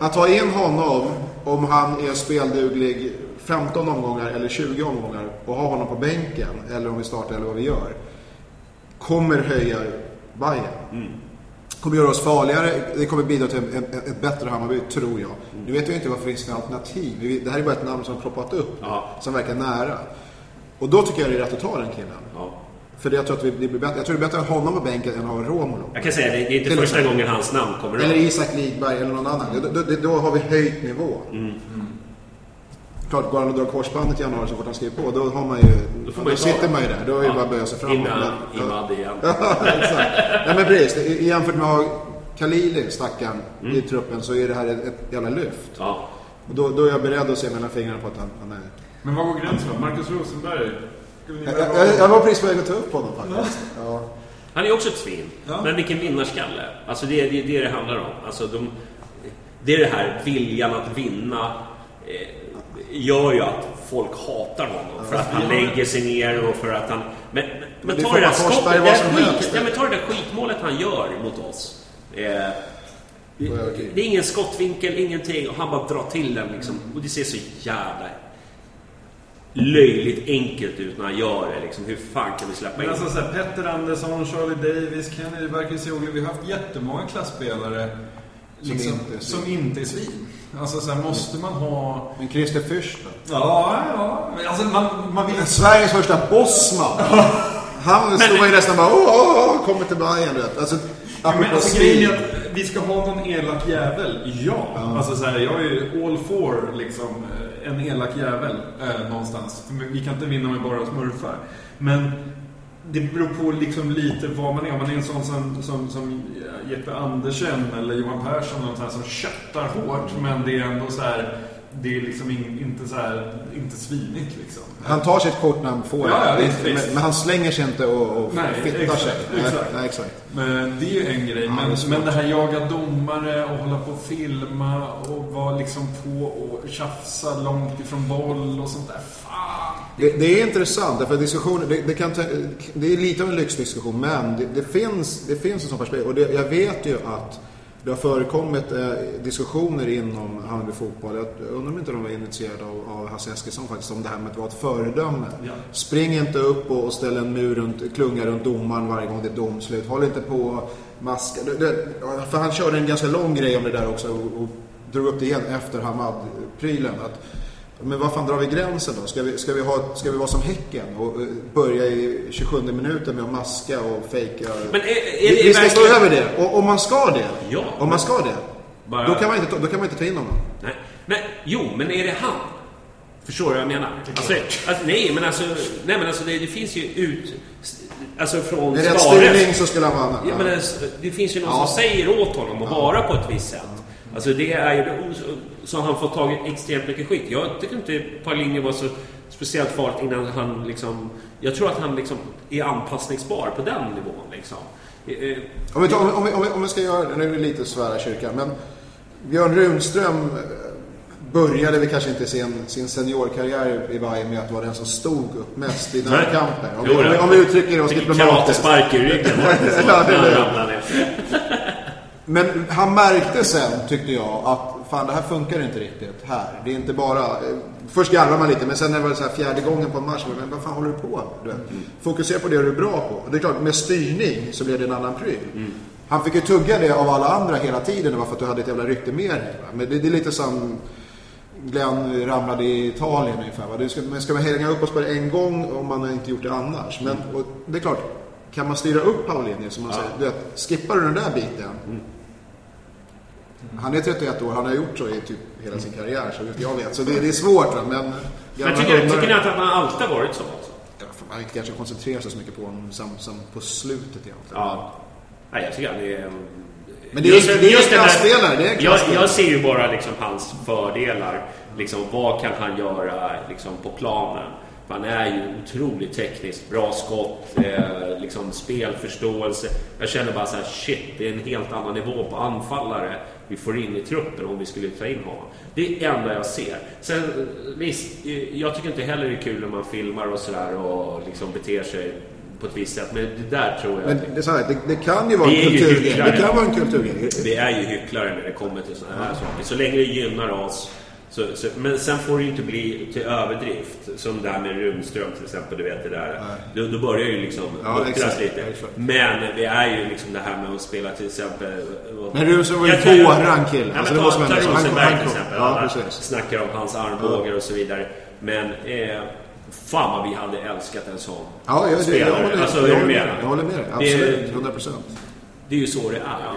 Att ta in honom om han är spelduglig 15 omgångar eller 20 omgångar och ha honom på bänken eller om vi startar eller vad vi gör. Kommer höja Bayern. Kommer göra oss farligare. Det kommer bidra till en, en, ett bättre Hammarby, tror jag. Nu vet vi inte vad det finns för alternativ. Det här är bara ett namn som har ploppat upp. Ja. Som verkar nära. Och då tycker jag det är rätt att ta den killen. Ja. För jag tror att vi, blir bättre. Jag tror det är bättre att ha honom på bänken än att ha Romulo. Jag kan säga det, är inte Till första gången hans namn kommer Eller upp. Isak Lidberg eller någon annan. Då, då, då har vi höjt nivå. Mm. Klart, går han och drar korsbandet i januari så fort han skriver på, då har man ju... Då, får man ju ta sitter det. man ju där. Då är det bara att böja sig framåt. Innan Men- Imad igen. [laughs] Exakt. Nej men precis. Jämfört med att ha Khalili, stackaren, Mm. i truppen så är det här ett, ett jävla lyft. Ja. Och då, då är jag beredd att se mellan fingrarna på att han, han är... Men var går gränsen då? Marcus Rosenberg? Jag, jag, jag var precis på väg att ta upp honom faktiskt. Ja. Han är också ett svin. Ja. Men vilken vinnarskalle. Alltså det är det, det, det handlar om. Alltså de, det är det här viljan att vinna. Eh, gör ju att folk hatar honom. För att han lägger sig ner och för att han... Men, men, men det ta det där skottet, det skit, ja, men ta det där skitmålet han gör mot oss. Eh, det, är ingen skottvinkel, ingenting. Och han bara drar till den liksom. Och det ser så jävla löjligt enkelt ut när han gör det. Liksom. Hur fan kan vi släppa Men in alltså så här, Petter Andersson, Charlie Davis, Kennedy Bakircioglu. Vi har haft jättemånga klassspelare Som liksom, inte är svin. som inte är svin. Alltså så här, måste man ha... Men Christer Fürst då? Ja, ja. Men Alltså man, man vill... Sveriges första bossman. Han stod man ju nästan bara åh, åh, åh, kommer till Bayern du vet. Alltså, Men apropå alltså grejen är att vi ska ha någon elak jävel. Ja. Alltså så här, jag är ju all for liksom en elak jävel eh, någonstans. För vi kan inte vinna med bara smurfar. Men det beror på liksom lite vad man är. Om man är en sån som, som, som Jeppe Andersen eller Johan Persson eller något här som köttar hårt. Men det är ändå så här. Det är liksom in, inte så här, inte svinigt liksom. Han tar sitt kort när han får Ja, ja, det. visst, men, men han slänger sig inte och, och Nej, fittar exakt, sig. Exakt. Nej, exakt. Men det är ju en grej. Ja, det men, svårt. men det här jaga domare och hålla på och filma och vara liksom på och tjafsa långt ifrån boll och sånt där. Fan! Det, det är intressant, därför att diskussioner, det, det, kan, det är lite av en lyxdiskussion, men det, det, finns, det finns en sån perspektiv. Och det, jag vet ju att det har förekommit eh, diskussioner inom Hammarby fotboll. Jag undrar om inte de var initierade av, av Hasse Eskilsson faktiskt, om det här med att vara ett föredöme. Ja. Spring inte upp och, och ställ en mur runt, klunga runt domaren varje gång det är domslut. Håll inte på maska. Det, det, för han körde en ganska lång grej om det där också och, och drog upp det igen efter Hamad-prylen. Att, men var fan drar vi gränsen då? Ska vi, ska vi, ha, ska vi vara som Häcken och börja i 27 minuten med att maska och fejka? Men är, är, vi, vi ska stå över det. Och om man ska det, Ja. om man ska det, Bara- då, kan man inte, ta- då kan man inte ta in honom. Nej. Men, jo, men är det han? Förstår du vad jag menar? Alltså, alltså, nej, men alltså, nej, men alltså det, det finns ju ut... Alltså från Med rätt styrning så skulle han vara. Ja, men alltså, det finns ju någon Ja. som säger åt honom att vara på ett visst sätt. Alltså det är ju... Så han får tagit extremt mycket skit. Jag tycker inte Paulinho var så speciellt farligt innan han liksom... Jag tror att han liksom är anpassningsbar på den nivån liksom. Eh, Om vi, tar, om, vi, om, vi, om vi ska göra, nu är det lite svära kyrkan, men Björn Runström eh, började vi kanske inte sin, sin seniorkarriär i Bayern med att vara den som stod upp mest i. Om, vi- Jo, om, vi- om vi uttrycker oss diplomatiskt. karatespark i ryggen. [laughs] Ja, det Men han märkte sen, tyckte jag, att fan det här funkar inte riktigt här. Det är inte bara... eh, Först garvar man lite, men sen när det var så här fjärde gången på en match, men vad fan håller du på med? Du vet, Fokusera på det du är bra på. Det är klart, med styrning så blev det en annan pryl. Han fick ju tugga det av alla andra hela tiden, det var för att du hade ett jävla rykte med dig. Men det, det är lite som Glenn ramlade i Italien ungefär. Va? Det ska, men ska man hänga upp oss på det en gång om man inte gjort det annars? Men och det är klart, kan man styra upp Paulinho som man säger, du vet, skippar du den där biten. Han är 31 år, han har gjort så i typ hela sin karriär så jag vet. Så det, det är svårt va? men... Men tycker, tycker ni att han alltid har varit så? Alltså? Ja, Man kanske koncentrerar sig så mycket på honom som, som på slutet egentligen. Ja. Nej, jag tycker han är... Men det är just- det är en klasspelare, det är en jag, klasspelare. jag ser ju bara liksom hans fördelar. Liksom, vad kan han göra liksom, på planen? Han är ju otroligt tekniskt, bra skott, eh, liksom spelförståelse. Jag känner bara så här, shit, det är en helt annan nivå på anfallare vi får in i truppen om vi skulle ta in honom. Det är det enda jag ser. Sen visst, jag tycker inte heller det är kul när man filmar och sådär och liksom beter sig på ett visst sätt. Men det där tror jag... Men det, är så här, det, det kan ju vara Vi en kulturgrej. Det kan vara en kulturgrej. Vi är ju hycklare när det kommer till sådana här saker. Så länge det gynnar oss. Så, så, men sen får det ju inte bli till överdrift. Som det här med Runström till exempel. Du vet det där. Då, då börjar ju liksom Ja, exakt, lite. exakt. Men det är ju liksom det här med att spela till exempel... Men Runström var ju våran kille. Ja, Alltså, det måste man ta, ta Rosenberg till exempel. ja, snackar om hans armbågar och så vidare. Men eh, fan vad vi hade älskat en sån Ja, jag, det, jag, spelare. håller, Alltså, jag, håller jag håller med dig. Det Absolut. 100 procent. Det är ju så det är.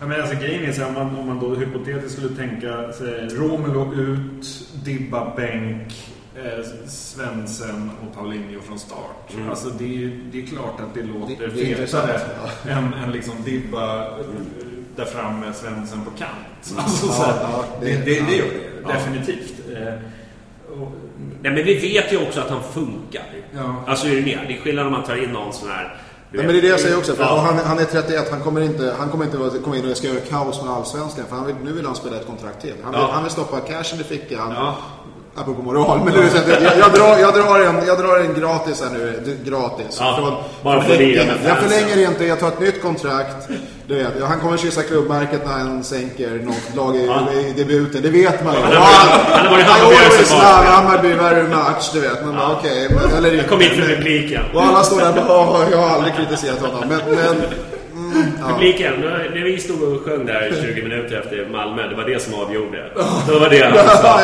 Ja, men alltså, grejen är så här, om, man, om man då hypotetiskt skulle tänka sig Romulo ut, Dibba bänk, eh, Svensson och Paulinho från start. Mm. Alltså det, är det är klart att det låter Det- det fetare än, än liksom Dibba eh, där framme, Svensson på kant. Alltså, Ja, så här, ja, det, det- det, det, gör ja. det definitivt. Eh, och, Nej, men vi vet ju också att han funkar. Ja. Alltså är du med? Det är skillnad om man tar in någon sån här... Nej, men det är det jag säger också. För Ja. han, han är 31, han kommer inte, han kommer inte komma in och ska göra kaos med allsvenskan. För han vill, nu vill han spela ett kontrakt till. Han vill, Ja. han vill stoppa cashen i fickan. Ja. Apropå moral. Men att jag, jag, drar, jag, drar en, jag drar en gratis här nu. du- Gratis. Ja, bara för jag förlänger inte, jag tar ett nytt kontrakt. Du vet, ja, han kommer kyssa klubbmärket när han sänker något lag i, Ja. i debuten. Det vet man ju. Varit- han har varit barn. Hammarby, värre match, du vet. Man bara, okej. men- eller Jag kom hit för publiken. och alla står där och bara, "Åh, jag har aldrig kritiserat honom. Men, men ja. Publiken, när vi stod och sjöng där 20 minuter efter Malmö, det var det som avgjorde. Det var det [laughs] han sa.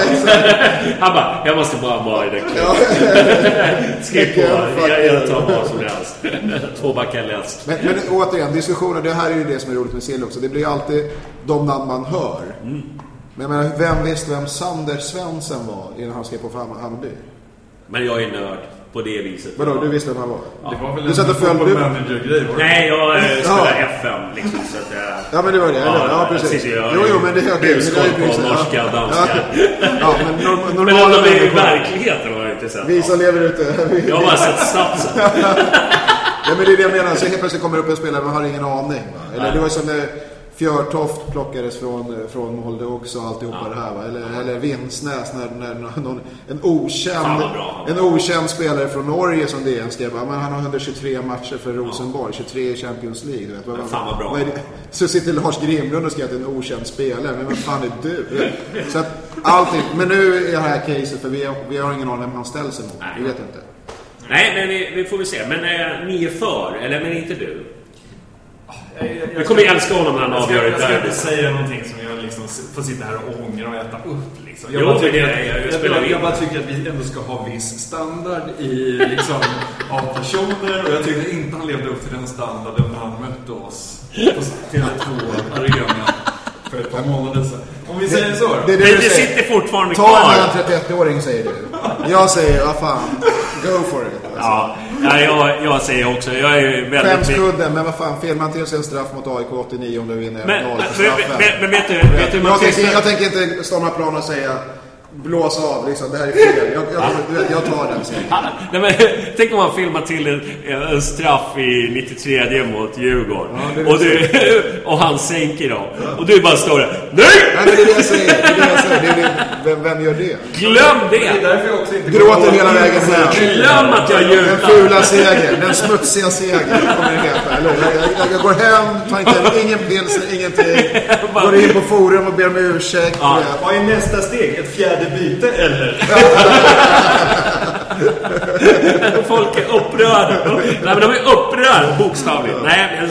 Han bara, jag måste bara vara i den klubben. [laughs] Skriv på, jag, jag tar vad som helst. [laughs] Backar läsk. Men, men återigen, diskussioner, det här är ju det som är roligt med Sill också. Det blir alltid de namn man hör. Mm. Men menar, vem visste vem Sander Svensson var innan han skrev på för Hammar- Hammarby? Men jag är nörd på det viset. Vadå, du visste vem han var? det var väl Du satt och följde- football manager-grej? var det? Nej, jag eh, spelar Ja. FM liksom. Så att jag... Ja, men det var det. Ja, ja precis. jag sitter ju och Jo, jo, men det är okej. Det ju på precis- norska och ja. danska. Ja, men norm- [laughs] Men normala i människor. verkligheten har jag inte sett. Vi som lever ute. Jag har bara sett snapsen. [laughs] Ja, men det är det jag menar. Så helt plötsligt kommer det upp en spelare, man har ingen aning. Va? Eller det var som när Fjörtoft plockades från, från Molde också, alltihopa det här. Va? Eller, eller Vinsnäs, när, när någon, en, okänd, vad bra en okänd spelare från Norge som DN skrev. Ja, men han har 123 matcher för Rosenborg, 23 i Champions League. Vet. Vad- fan, vad bra. vad? Så sitter Lars Grimlund och skriver att det är en okänd spelare. Men vem fan är du? Så att allting. Men nu är det här caset, för vi har, vi har ingen aning vem han ställs emot. Vi vet inte. Nej, men vi, vi får väl se. Men eh, ni är för, eller men inte du? Vi kommer ju älska honom när han Jag ska, avgör jag ska derby. inte säga någonting som jag liksom får sitta här och ångra och äta upp. Liksom. Jag, Jo, bara tycker, det- att- jag- jag jag, jag, bara tycker att vi ändå ska ha viss standard i, liksom, [laughs] av personer. Och jag tyckte inte han levde upp till den standarden när han mötte oss på Tele2 Arena för ett par månader sedan. Om vi säger så då. Det är Det, det du det säger. sitter fortfarande Ta en kvar. annan 31-åring säger du. Jag säger, vad fan, go for it. Alltså. Ja, ja jag, jag säger också, jag är väldigt... Skämskudden, men vad fan, felhanterar sig en straff mot AIK 89 om du vinner Men, 0 men, men, men, vet du, vet du jag, tänker, jag tänker inte storma plan och säga blåsa av liksom. Det här är fel. Jag, jag, vet, jag tar den Nej, men, [laughs] tänk om man filmar till en, en straff i 93 mot Djurgården. Ja, är och, du, [laughs] och han sänker dem. Och du bara står där. Nej! Nej, men det är det jag säger. Det är det jag säger. Det är det, vem, vem gör det? Glöm Det är det! därför jag också inte Gråter hela vägen hem. Glöm att jag Den jublar! fula segern, den smutsiga segern kommer det heta. Eller, jag, jag, jag går hem, tar inte ingen pilsner, ingenting. [laughs] Går in på forum och ber om ursäkt. Ja. Vad är nästa steg? Ett fjärde byte eller? [laughs] Folk är upprörda. Nej, men de är upprörda, bokstavligt. Nej, men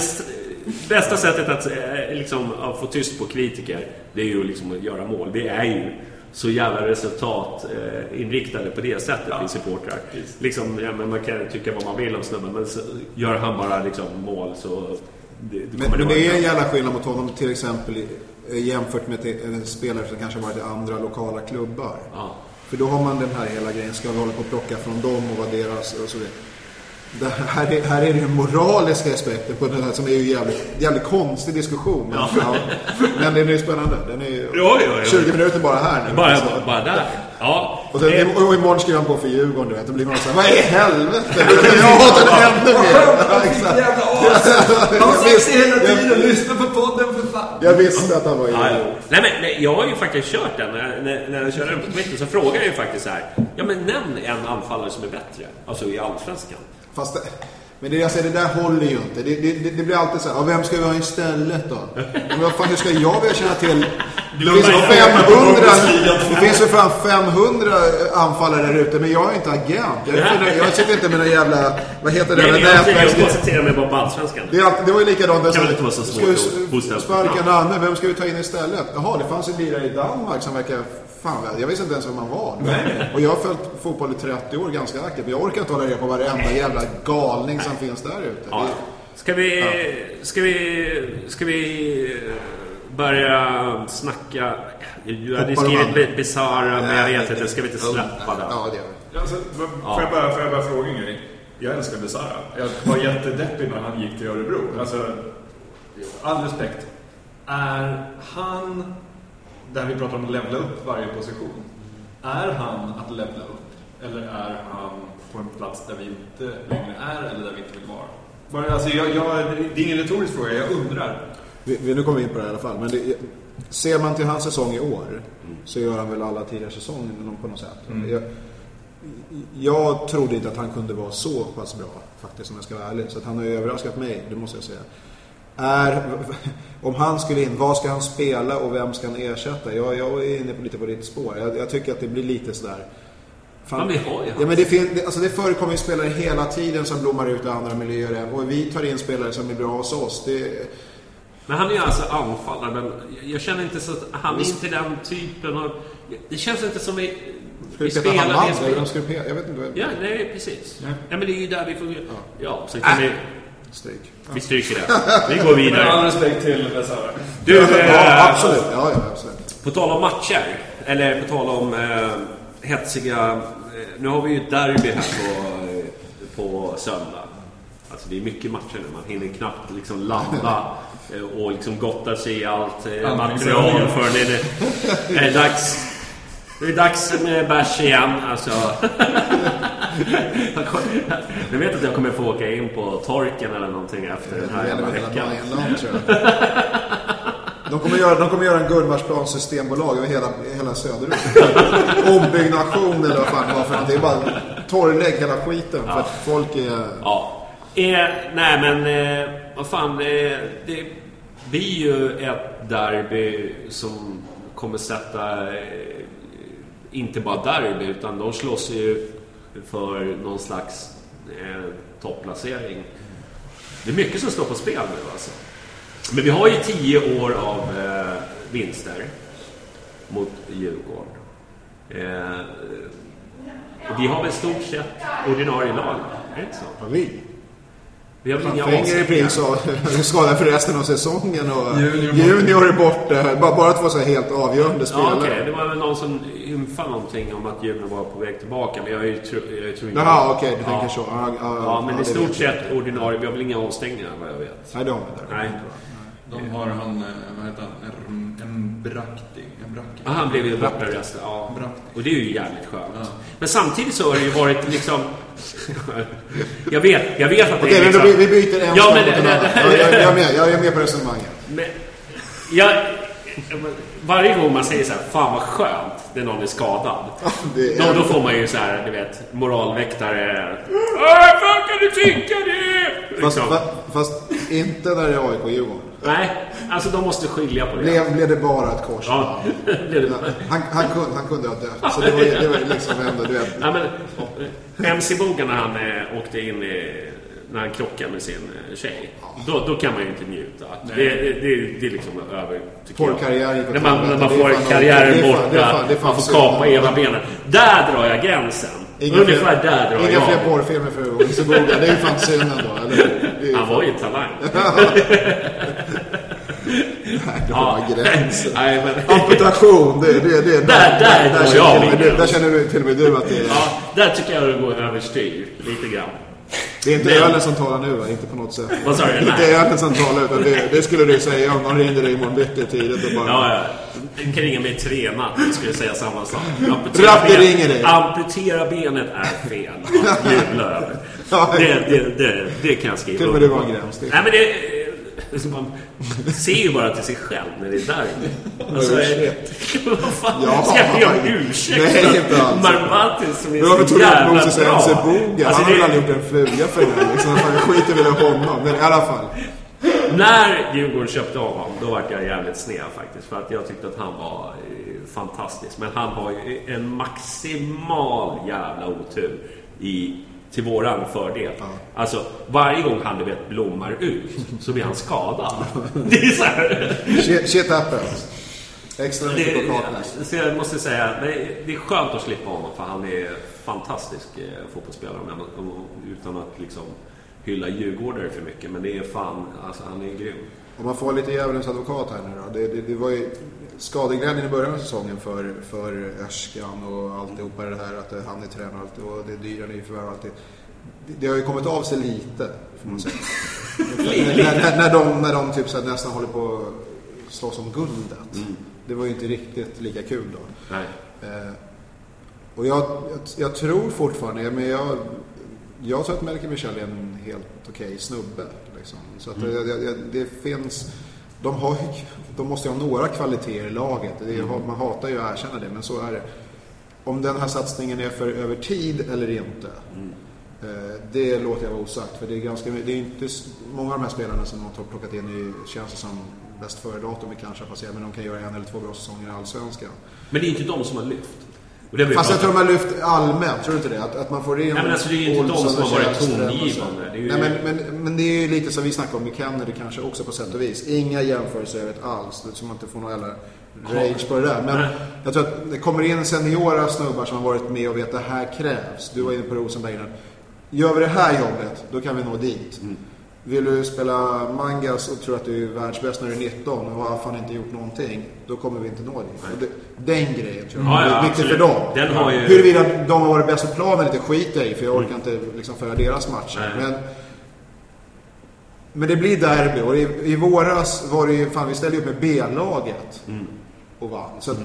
bästa sättet att eh, liksom, att få tyst på kritiker, det är ju liksom att göra mål. Det är ju så jävla resultatinriktade på det sättet, vi supportrar. Liksom, ja, men man kan tycka vad man vill om snubben, men så gör han bara liksom, mål så... Det, det Men, det är en jävla skillnad mot honom till exempel i- jämfört med en spelare som kanske varit i andra lokala klubbar. Ja. För då har man den här hela grejen, ska vi hålla på och plocka från dem och vad deras och så vidare. Det här, är, här är det den moraliska aspekten på den här som är ju jävligt, jävligt konstig diskussion. Men, ja. men den är ju spännande. Den är ju Jo, jo, jo. 20 minuter bara här nu. Bara, bara, bara där. Ja. Och, sen, Eh, och imorgon skriver han på för Djurgården, du vet. Då blir man såhär, vad i helvete? Jag hatar det [laughs] ännu mer. Ja, exakt. [laughs] Han har sagt det hela tiden. Lyssna på podden. Jag visste att han var Ja, ja. Nej, men, nej, jag har ju faktiskt kört den. När, när, när jag körde den på Twitter så frågade jag ju faktiskt så här. Ja, men nämn en anfallare som är bättre. Alltså i Allsvenskan. Fast det, men det jag säger, det där håller ju inte. Det, det, det, det blir alltid så här, ja, vem ska vi ha istället då? Men vad fan, hur ska jag vilja känna till? Det finns ju 500, [laughs] det finns ju fan 500 anfallare där ute, men jag är inte agent. Jag, är, jag sitter inte med någon jävla, vad heter det, Nej, men jag, koncentrerar mig bara på Allsvenskan. Det, det var ju likadant. Kan väl inte vara så svårt att Sparka. Nanne, vem ska vi ta in istället? Jaha, det fanns en lirare i Danmark som verkar... Fan, jag visste inte ens vem han var. Och jag har följt fotboll i 30 år ganska aktivt. Jag orkar inte hålla reda på varenda jävla galning som finns där ute. Ja. Ska vi, ska vi, ska vi eh, börja snacka? Du hade skrivit bisarra, men jag vet inte. Ska vi inte släppa det? Ja, det gör vi. Alltså, får, jag bara, får jag bara fråga en grej? Jag älskar Besara. Jag var jättedeppig när han gick till Örebro. Alltså, all respekt. Är han, där vi pratar om att levla upp varje position, är han att levla upp? Eller är han på en plats där vi inte längre är eller där vi inte vill vara? Bara, alltså, jag, jag, det är ingen retorisk fråga, jag undrar. Vi, vi, nu kommer vi in på det här i alla fall. Men det, ser man till hans säsong i år så gör han väl alla tidigare säsonger på något sätt. Jag, jag trodde inte att han kunde vara så pass bra faktiskt om jag ska vara ärlig. Så att han har ju överraskat mig, det måste jag säga. Är, om han skulle in, vad ska han spela och vem ska han ersätta? Jag, jag är inne på lite på ditt spår. Jag, jag tycker att det blir lite sådär... Fan. Men vi har ju Ja, men det, fin- det, alltså det förekommer ju spelare hela tiden som blommar ut i andra miljöer. Och vi tar in spelare som är bra hos oss. Det, Men han är ju alltså anfallare, men jag känner inte så att han är inte den typen av... Det känns inte som vi, Ska vi Hammand? Eller spel. Jag vet inte. Ja, nej, precis. Ja. men det är ju där vi får... Ja, sen kan vi... Stryk. Vi stryker det. Vi går Med all vidare. respekt till Besara. Du, Ja, eh, absolut. Ja, ja, absolut. På tal om matcher, eller på tal om eh, hetsiga... Eh, nu har vi ju ett derby här på, eh, på söndag. Alltså det är mycket matcher nu, man hinner knappt liksom landa och liksom gotta sig i allt eh, material för det är, det är dags... Det är dags med bärs igen, alltså. [laughs] Jag vet att jag kommer få åka in på torken eller någonting efter den här jävla veckan. Bajenland, tror jag. De kommer göra, de kommer göra en Gullmarsplan systembolag över hela, hela söderut. Ombyggnation eller vad fan det var för någonting. Det är bara torrlägg hela skiten. För att folk är... Ja. Eh, nej men, eh, vad fan. Eh, det blir ju ett derby som kommer sätta, eh, inte bara derby, utan de slåss ju för någon slags eh, topplacering. Det är mycket som står på spel nu alltså. Men vi har ju tio år av eh, vinster mot Djurgården. Eh, och vi har väl i stort sett ordinarie lag, är det inte så? Ja, vi. Vi har avstängningar. pris och skadad för resten av säsongen. Och Junior junior, är borta. Bara, bara två så här helt avgörande spelare. Ja, okej. Det var väl någon som ymfade någonting om att Djurgården var på väg tillbaka. Men jag, är ju tro, jag tror inte... Jaha, okej, du ja. tänker så. Ja, ja, Ja, men ja, i det stort sett ordinarie. Vi har väl inga avstängningar vad jag vet. Nej, det har vi. Nej. De har han, eh, vad heter han, en, en brakting. En Brack. Ja, han blev ju bortröstad. Ja. Och det är ju jävligt skönt. Men samtidigt så har det ju varit liksom... jag, vet, jag vet att det Okej, är liksom... då, vi, byter en Ja, men mot en det- Ja, jag, jag, är med, jag är med på resonemanget. Men, jag, varje gång man säger så här, fan vad skönt, det är någon är skadad. det då, är- då får man ju så här, du vet, moralväktare. Äh, fan kan du tycka det? Fast, Liksom. fa, fast inte när det är AIK och Djurgården. Nej, alltså de måste skilja på det. Blev, blev det bara ett kors? Ja, [laughs] blev. Han, han, kunde, han kunde ha dött. Så det var, det var liksom ändå, du vet. Ja, men, MC Boga när han eh, åkte in i, när han krockade med sin eh, tjej. Då, då kan man ju inte njuta. Det, det, det, det är liksom över, tycker Får jag. När man, när man får fan- karriären det är fan- det är borta, fan- man får kapa ena benen. Där drar jag gränsen. Inga Ungefär fler, där drar inga jag. fler porrfilmer för Boga. Det är ju fan synd ändå, eller ju Han var ju talang. [laughs] Det var gränsen. [laughs] Nej, men, Amputation, det, det, det, Där- där känner och med min du- Där känner du till och med du att det är... ja, där tycker jag det går överstyr lite grann. Det är inte Men- ölen som talar nu va? Inte på något sätt. Vad sa du? Det är inte Nej. ölen som talar utan det, det skulle du säga om någon ringde dig imorgon bitti tidigt och bara... Ja, ja. Kan ringa mig tre natt, jag skulle säga samma sak. Det ben- ringer dig. Amputera benet är fel. att jubla över. Det, det, det, det kan jag skriva Till och med det var en gräns, Nej, men det... Man ser ju bara till sig själv när det är där alltså, Vad fan, Ja, ska jag om ursäkt Nej, inte alls. Marmatis som är Men varför så tog du upp jävla Moses bra? Boga? Alltså, Han har väl aldrig gjort en fluga för det här liksom. Fan, skiter väl i honom. Men i alla fall. När Djurgården köpte av honom, då var jag jävligt sned faktiskt. För att jag tyckte att han var eh, fantastisk. Men han har ju en maximal jävla otur i, till våran fördel. Alltså, varje gång vet blommar ut så blir han skadad. [laughs] Det är så här. Shit, shit happens. Extra mycket på Det, kakan. så jag måste säga, det är, det är skönt att slippa honom för han är fantastisk eh, fotbollsspelare. Utan att liksom hylla djurgårdare för mycket. Men det är fan, alltså han är grym. Om man får lite djävulens advokat här nu då. Det, det, det var ju skadeglädjen i början av säsongen för, för Öskan och alltihopa det här. Att han är tränare och allt, och det är dyra nyförvärv och allt det. Det- har ju kommit av sig lite, får man säga. [laughs] när, när, när, de, när de typ så här nästan håller på att slåss om guldet. Det var ju inte riktigt lika kul då. Eh, och jag, jag, jag tror fortfarande, men jag, jag tror att Melker Michel är en helt okej snubbe. Liksom. Så att det, det, det finns, de, har, de måste ju ha några kvaliteter i laget. Det är, Man hatar ju att erkänna det, men så är det. Om den här satsningen är för över tid eller inte. eh, Det låter jag vara osagt. För det är, ganska, det är inte många av de här spelarna som de har plockat in i, känns det som bäst före-datum kanske. Men de kan göra en eller två bra säsonger i Allsvenskan. Men det är inte de som har lyft. Och det Fast jag tror de har lyft allmänt, tror du inte det? Att, att man får in Nej, men alltså, det är ju inte de som har varit tongivande. Ju- Nej, men, men, men det är ju lite som vi snackade om med Kennedy kanske också på sätt och vis. Inga jämförelser övrigt alls, så man inte får någon jävla rage på det där. Men Nej. jag tror att det kommer in seniora snubbar som har varit med och vet att det här krävs. Du var inne på Rosenberg innan. Gör vi det här jobbet, då kan vi nå dit. Mm. Vill du spela Mangas och tror att du är världsbäst när du är 19 och har fan inte gjort någonting, då kommer vi inte nå dit. Det, den grejen tror jag Ja, ja, är viktig för dem. Den har ju- Huruvida de har varit bäst på planen lite skit i, för jag orkar inte liksom följa deras matcher. Men, men det blir derby och i, i våras var det ju, fan vi ställde upp med B-laget Mm. och vann. Så att,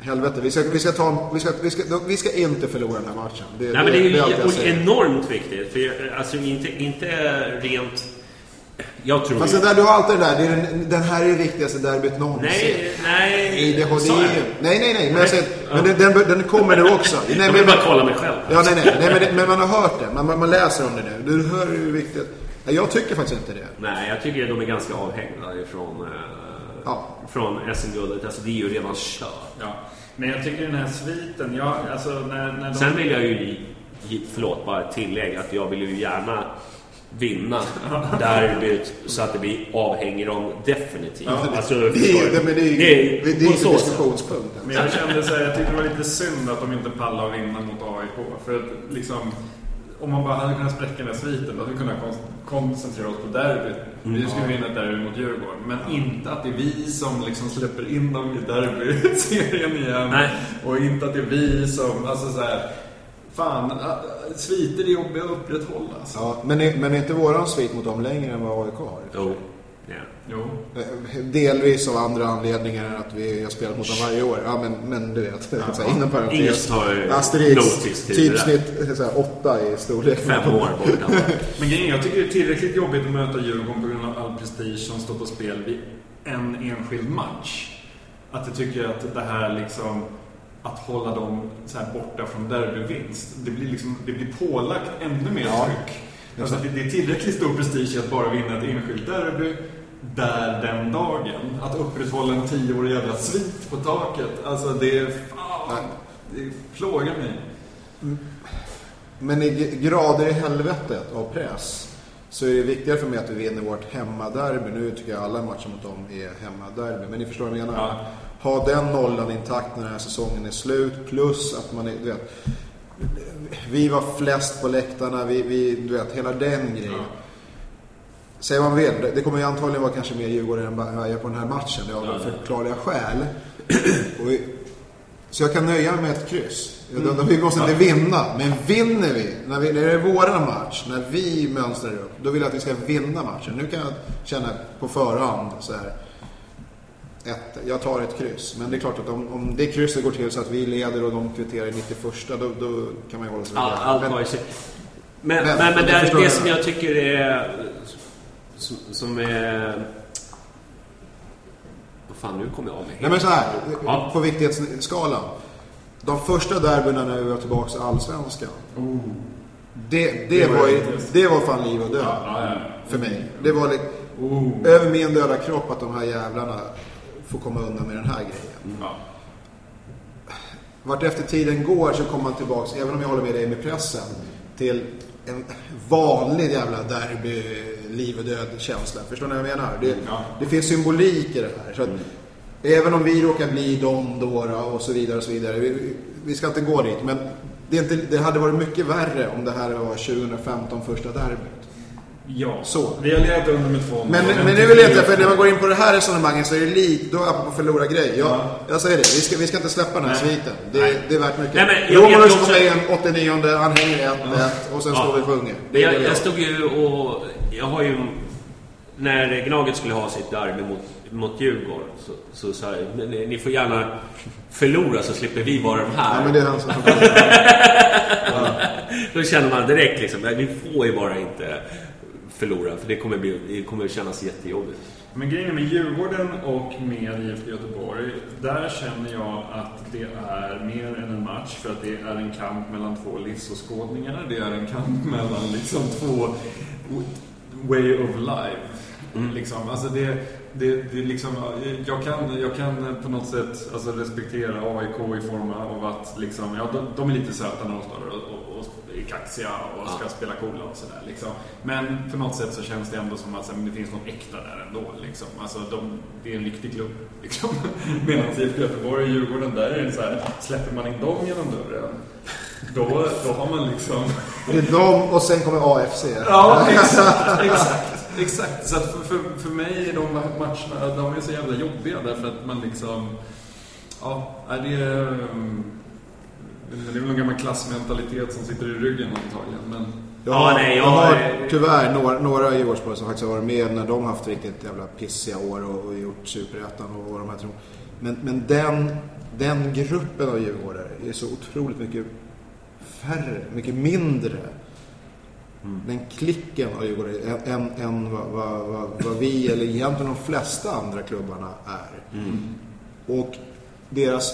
helvete, vi ska, vi, ska ta, vi, ska, vi, ska, vi ska inte förlora den här matchen. Det, Nej, men det är ju enormt viktigt. För jag- alltså inte, inte rent... Jag tror Fast ju... det där, du har alltid det där, det är den, den här är det viktigaste derbyt någonsin. Nej, nej... Det det är, nej, nej, nej. Men, jag säger, men den, den, den kommer nu också. [laughs] Nej, Jag men, vill bara kolla mig själv. Ja, nej, nej. nej men, det, men man har hört det. Man, man, man läser om det nu. Du hör hur viktigt. Nej, jag tycker faktiskt inte det. Nej, jag tycker de är ganska avhängda ifrån, eh, Ja. från SM-guldet. Alltså det är ju redan kört. Ja. Men jag tycker den här sviten, jag, alltså när, när de... Sen vill jag ju, förlåt, bara tillägga att jag vill ju gärna vinna [laughs] derbyt så att det blir avhänger dem definitivt. Alltså, Det är, det, men det är, Det är- det är, diskussionspunkten. Men jag kände så här, jag tyckte det var lite synd att de inte pallade att vinna mot AIK. För att liksom, om man bara hade kunnat spräcka den här sviten, då hade vi kunnat kon- koncentrera oss på derbyt. Vi skulle vinna ett derby mot Djurgården. Men inte att det är vi som liksom släpper in dem i derbyserien igen. Nej. Och inte att det är vi som, alltså så här, Fan, äh, sviter är jobbiga att upprätthålla. Alltså. Ja, men, är, men är inte våran svit mot dem längre än vad AIK har? Jo. Ja. Jo. Eh, Delvis av andra anledningar än att vi har spelat mot dem varje år. Ja, men, men du vet, så här, inom Ingen parentes. tar Asterix, typsnitt så här, åtta i storlek. Fem år borta. [laughs] Men grejen jag tycker det är tillräckligt jobbigt att möta Djurgården på grund av all prestige som står på spel vid en enskild match. Att jag tycker att det här liksom att hålla dem så här borta från derbyvinst. Det blir, liksom, det blir pålagt ännu mer Ja. tryck. Alltså, det, det är tillräckligt stor prestige att bara vinna ett enskilt derby där den dagen. Att upprätthålla en tioårig jävla svit på taket. Alltså det är fan, det plågar mig. Men i grader i helvetet av press så är det viktigare för mig att vi vinner vårt hemmaderby. Nu tycker jag alla matcher mot dem är hemmaderby. Men ni förstår vad jag menar? Ja. Ha den nollan intakt när den här säsongen är slut. Plus att man är, du vet. Vi var flest på läktarna. Vi, vi, du vet, hela den grejen. Säg vad man vill. Det- kommer ju antagligen vara kanske mer Djurgården än är på den här matchen. Av förklarliga skäl. [clears throat] Vi, så jag kan nöja mig med ett kryss. Mm. Vi måste inte vinna. Men vinner vi, när, vi, när det är våran match, när vi mönstrar upp, då vill jag att vi ska vinna matchen. Nu kan jag känna på förhand så här. Ett, jag tar ett kryss. Men det är klart att om, om det krysset går till så att vi leder och de kvitterar i 91 då, då kan man ju hålla sig All, vidare. allt Men-. Men, Men- men, men, det, det som jag tycker är... Som, som är... Vad fan, nu kommer jag av mig. Nej men så här, Ja. på viktighetsskalan. De första derbyna när vi var tillbaka i Allsvenskan. Det, det, Det var var, ju- viktigast. det var fan liv och död. Ja, ja. För mig. Det var liksom, Oh. över min döda kropp att de här jävlarna får komma undan med den här grejen. Ja. Vart efter tiden går så kommer man tillbaks, även om jag håller med dig med pressen, till en vanlig jävla derby, liv och död känsla. Förstår ni vad jag menar? Det, Ja. det finns symbolik i det här. Så att, Även om vi råkar bli dem då och så vidare och så vidare. Vi, vi ska inte gå dit. Men det, inte, det hade varit mycket värre om det här var 2015 första derbyt. Ja, Så. vi har legat under med två Men, mål. men nu vill jag inte, för när man går in på det här resonemanget så är det lik, då är jag på förlora grej. Jag, Ja. jag säger det, vi ska, vi ska inte släppa den här sviten. Det, Nej. det är värt mycket. Nej, men jag Romanos också- kommer in 89, han hänger 1-1 och sen står vi. Det är jag, jag gör. stod ju och... Jag har ju... När Gnaget skulle ha sitt derby mot, mot Djurgården så, så jag "Men ni, ni får gärna förlora så slipper vi vara de här. Ja, men det är han som... [laughs] Då känner man direkt liksom, "Nej, vi får ju bara inte förlora för det kommer, bli, det kommer kännas jättejobbigt. Men grejen med Djurgården och med IFK Göteborg, där känner jag att det är mer än en match för att det är en kamp mellan två livsåskådningar. Det är en kamp mellan liksom två way of life. Liksom, alltså det, det, det liksom, jag, kan, jag kan på något sätt alltså respektera AIK i form av att liksom, ja, de, de är lite söta när de står och, och, och kaxiga och ska spela coola och sådär. Liksom. Men på något sätt så känns det ändå som att det finns något äkta där ändå. Liksom. Alltså, de, det är en riktig klubb. [laughs] Liksom. Medan IFK Göteborg och Djurgården, där är det så här, släpper man in dem genom dörren, då, då har man liksom... Det är de och sen kommer AFC. Ja, exakt, exakt, exakt. Så att för, för, för mig är de matcherna, de är så jävla jobbiga därför att man liksom, ja, är det, um, det är väl en gammal klassmentalitet som sitter i ryggen antagligen, men Jag Ja, nej, jag jag har har- tyvärr några, några i Djurgårdsborg som faktiskt har varit med när de har haft riktigt jävla pissiga år och, och gjort Superettan och vad de här tror. Men, men den, den gruppen av djurgårdare är så otroligt mycket färre, mycket mindre. Den klicken av djurgårdare än, än, vad, vad, vad, vad vi, eller egentligen de flesta andra klubbarna är. Och deras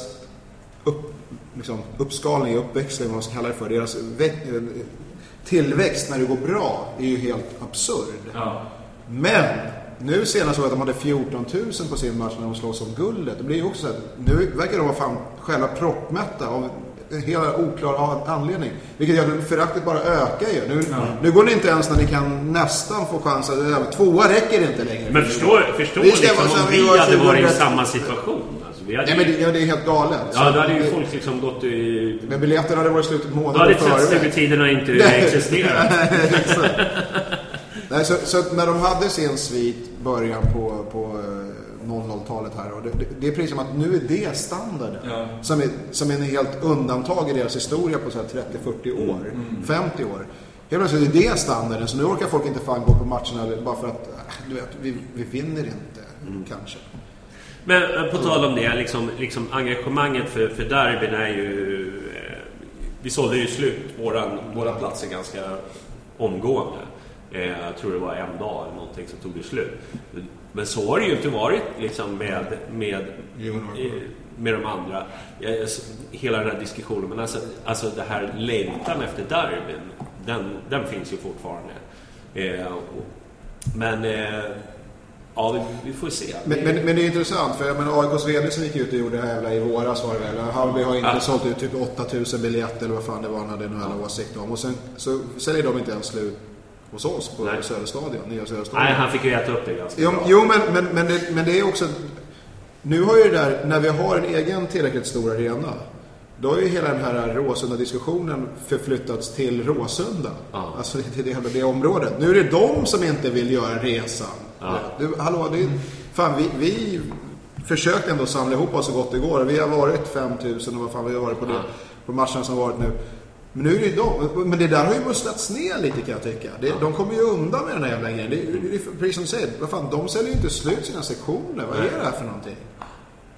upp, liksom, uppskalning, uppväxling, vad man ska kalla det för. Deras vä- tillväxt när det går bra är ju helt absurd. ja. Men nu senast jag att de hade 14 000 på sin match när de slåss om guldet. Det blir ju också så att nu verkar de vara fan själva proppmätta av en helt oklar anledning. Vilket gör att föraktet bara ökar ju. Nu, nu går det inte ens när ni kan nästan få chansen. Tvåa räcker inte längre. Men förstå, förstå Vi ska liksom om vi var hade varit i 2001. samma situation. Alltså, vi hade Nej men det, ja, det är helt galet. Ja, då hade ju det- folk liksom gått i... Men biljetterna hade varit slut Då månader hade förväg. tvättstugetiderna inte existerat. [laughs] Nej, så, så när de hade sin svit början på, på eh, 00-talet här. Och det, det, det är precis som att nu är det standarden. Ja. Som, är, som är en helt undantag i deras historia på så här 30-40 år. 50 år. Helt plötsligt är det standarden, så nu orkar folk inte fan gå på matcherna bara för att, äh, du vet, vi, vi vinner inte, kanske. Men eh, på tal om det, liksom, liksom engagemanget för, för derbyn är ju... Eh, vi sålde ju slut våran, våra platser ganska omgående. Eh, jag tror det var en dag eller någonting som tog det slut. Men så har det ju inte varit liksom med, med, med de andra. S- Hela den här diskussionen. Men alltså, alltså det här längtan efter derbyn, den, den finns ju fortfarande. Eh, och- men... Ja, vi, vi får se. Men, men, men det är intressant, för jag menar, AIKs VD som gick ut och gjorde det här i våras var det väl. Hammarby har inte Ja. sålt ut typ 8000 biljetter eller vad fan det var han hade någon jävla åsikt om. Och sen så säljer de inte ens slut hos oss på Nej. Söderstadion, nya Söderstadion. Nej, han fick ju äta upp det ganska Jo, bra. jo men, men, men, det, men det är också... Nu har ju det där, när vi har en egen tillräckligt stor arena, då har ju hela den här Råsunda-diskussionen förflyttats till Råsunda. Ja. Alltså till det, det området. Nu är det de som inte vill göra resan. Ja. Du, hallå, det är, fan, vi, vi försökte ändå samla ihop oss så gott det går. Vi har varit 5000 och vad fan vi har varit på, det, på matcherna som varit nu. Men nu är det ju de. Men det där har ju musslats ner lite kan jag tycka. Det, De kommer ju undan med den här jävla grejen. Det, det, är precis som du säger, vad fan, de säljer ju inte slut sina sektioner. Vad är det här för någonting?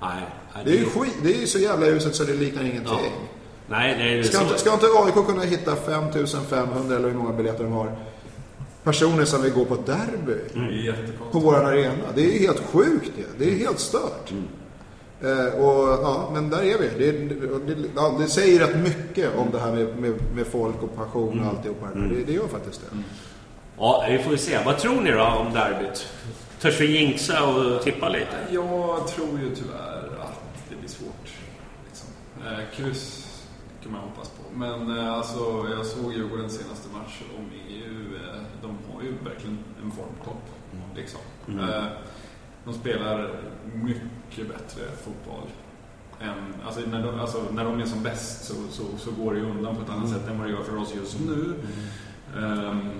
Nej, nej, Det är ju skit, det är ju så jävla uselt så det liknar ingenting. Ja. Nej, nej, det är Ska, så. inte, ska inte AIK kunna hitta 5500 eller hur många biljetter de har? Personer som vill gå på derby jättekonstigt. på våran arena. Det är helt sjukt det. Det är helt stört. Eh, och, ja, men där är vi. Det, det, ja, det säger rätt mycket om det här med, med, med folk och passion och alltihopa. Det, det gör faktiskt det. Ja, vi får ju se. Vad tror ni då om derbyt? Törs vi jinxa och tippa lite? Jag tror ju tyvärr att det blir svårt. Liksom. Eh, kryss kan man hoppas på. Men eh, alltså, jag såg Djurgårdens senaste match. De, är ju, eh, de har ju verkligen en formtopp. Liksom. Eh, de spelar mycket bättre fotboll. Än, alltså, när, de, alltså, när de är som bäst så, så, så går det ju undan på ett annat sätt än vad det gör för oss just nu. Ehm,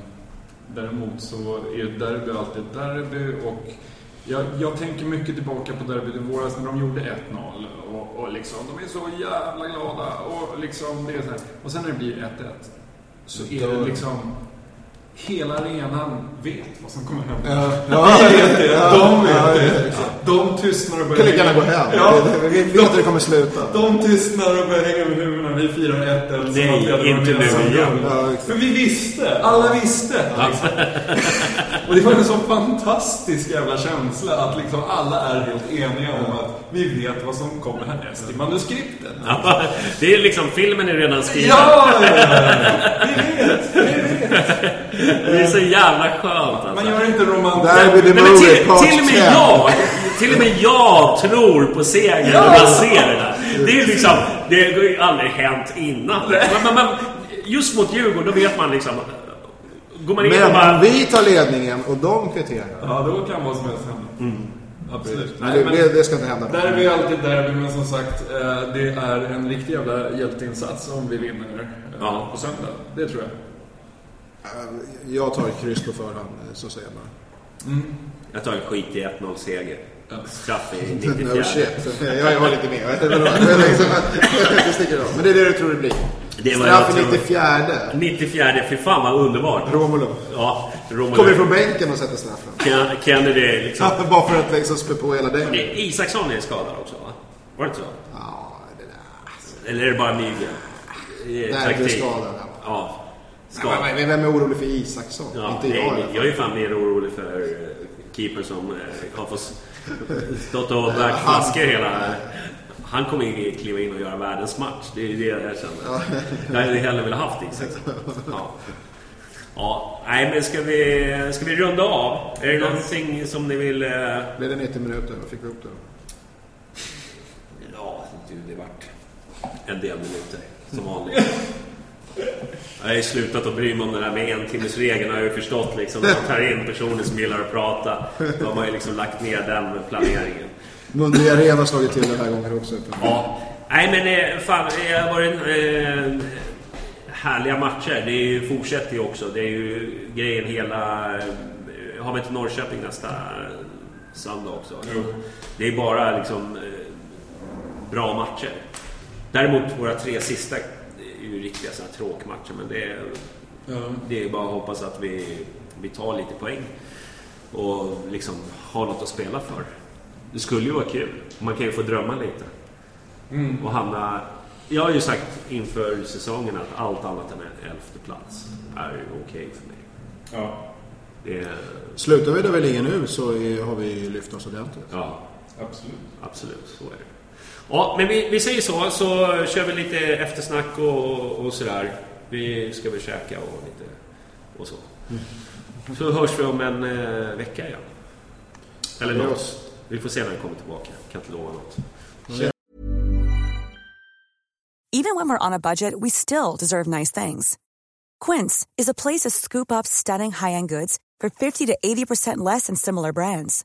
däremot så är ett derby alltid ett derby och jag, jag tänker mycket tillbaka på derbyt i våras när de gjorde 1-0 och, och liksom, de är så jävla glada och liksom det är så här. Och sen när det blir 1-1 så är det liksom Hela arenan vet vad som kommer hända. Ja, [laughs] Vi vet det, de vet ja, det. De tystnar och börjar kan lika gärna gå hem. Ja. Vi vet hur det kommer sluta. De tystnar och börjar hänga med huvudena. Vi firar 1-1 som Nej, att vi hade inte nu igen. Ja. För vi visste. Alla visste. Liksom. [laughs] och det var en så fantastisk jävla känsla att liksom alla är helt eniga om att vi vet vad som kommer härnäst i manuskriptet. Ja, det är liksom, filmen är redan skriven. Ja, ja, ja. Vi vet. Vi vet. Det är så jävla skönt alltså. Man gör inte the Nej, men till, till och med 10. jag, till och med jag tror på seger när man ser det där. Det är liksom, det har ju aldrig hänt innan. Men, men, men just mot Djurgården, då vet man liksom, går man in och Men bara... vi tar ledningen och de kvitterar. Ja, då kan vad som helst hända. Absolut. Men det, det, ska inte hända. Derby är alltid derby, men som sagt, eh, det är en riktig jävla hjälteinsats om vi vinner eh, Ja. på söndag. Det tror jag. Jag tar ett kryss på förhand, så säger jag bara. Jag tar en skit i 1-0-seger. Ja. Straff i [laughs] No 94. shit. Jag var lite med. Jag det var. Sticker av. Men det är det du tror det blir. Det Straff i jag tror. 94. 94, fy fan vad underbart. Romulo. Ja, Romulo. Kommer från bänken och sätter straffen. Ken- Kennedy liksom. [laughs] Bara för att liksom spä på hela den. Det- Isaksson är skadad också va? Var det inte så? Ja, det där. Eller är det bara? Eh, Nej, det är skadad. Ja. Ja, Skadad. men Vem är orolig för Isaksson? Ja, inte nej, jag fall. jag är fan mer orolig för eh, keeper som eh, har fått [laughs] stått och vägt flaskor hela... Han kommer ju kliva in och göra världens match. Det är det jag känner. Jag hade hellre velat haft Isaksson. Ja. Ja, nej men ska vi, ska vi runda av? Är det någonting som ni vill... eh, Blev det 90 minuter? Fick vi upp det? Ja, det vart en del minuter som vanligt. [laughs] Jag har ju slutat att bry mig om det där med en timmes regeln har jag ju förstått liksom. När man tar in personer som gillar att prata. Då har man ju liksom lagt ner den planeringen. Mundi Arena har slagit till den här gången också. Ja. Nej men eh, fan, det har varit eh, härliga matcher. Det är ju, fortsätter ju också. Det är ju grejen hela... Eh, har vi inte Norrköping nästa söndag också? Det är bara liksom eh, bra matcher. Däremot våra tre sista är ju riktiga här tråkmatcher. Men det är, Det är bara att hoppas att vi, vi tar lite poäng och liksom har något att spela för. Det skulle ju vara kul. Man kan ju få drömma lite. Och hamna... Jag har ju sagt inför säsongen att allt annat än en elfte plats är ju okej för mig. Ja, Det är, Slutar vi där vi ligger nu så är, har vi lyft oss ordentligt. ja, absolut. absolut. Så är det. Ja, men vi, vi säger så, så kör vi lite eftersnack och, och sådär. Vi ska väl käka och lite och så. Så hörs vi om en eh, vecka igen. Eller något. Vi får se när vi kommer tillbaka. Kan inte lova något. Even when we're on a budget, we still deserve nice things. Quince is a place to scoop up stunning high-end goods for 50 to 80% less than similar brands.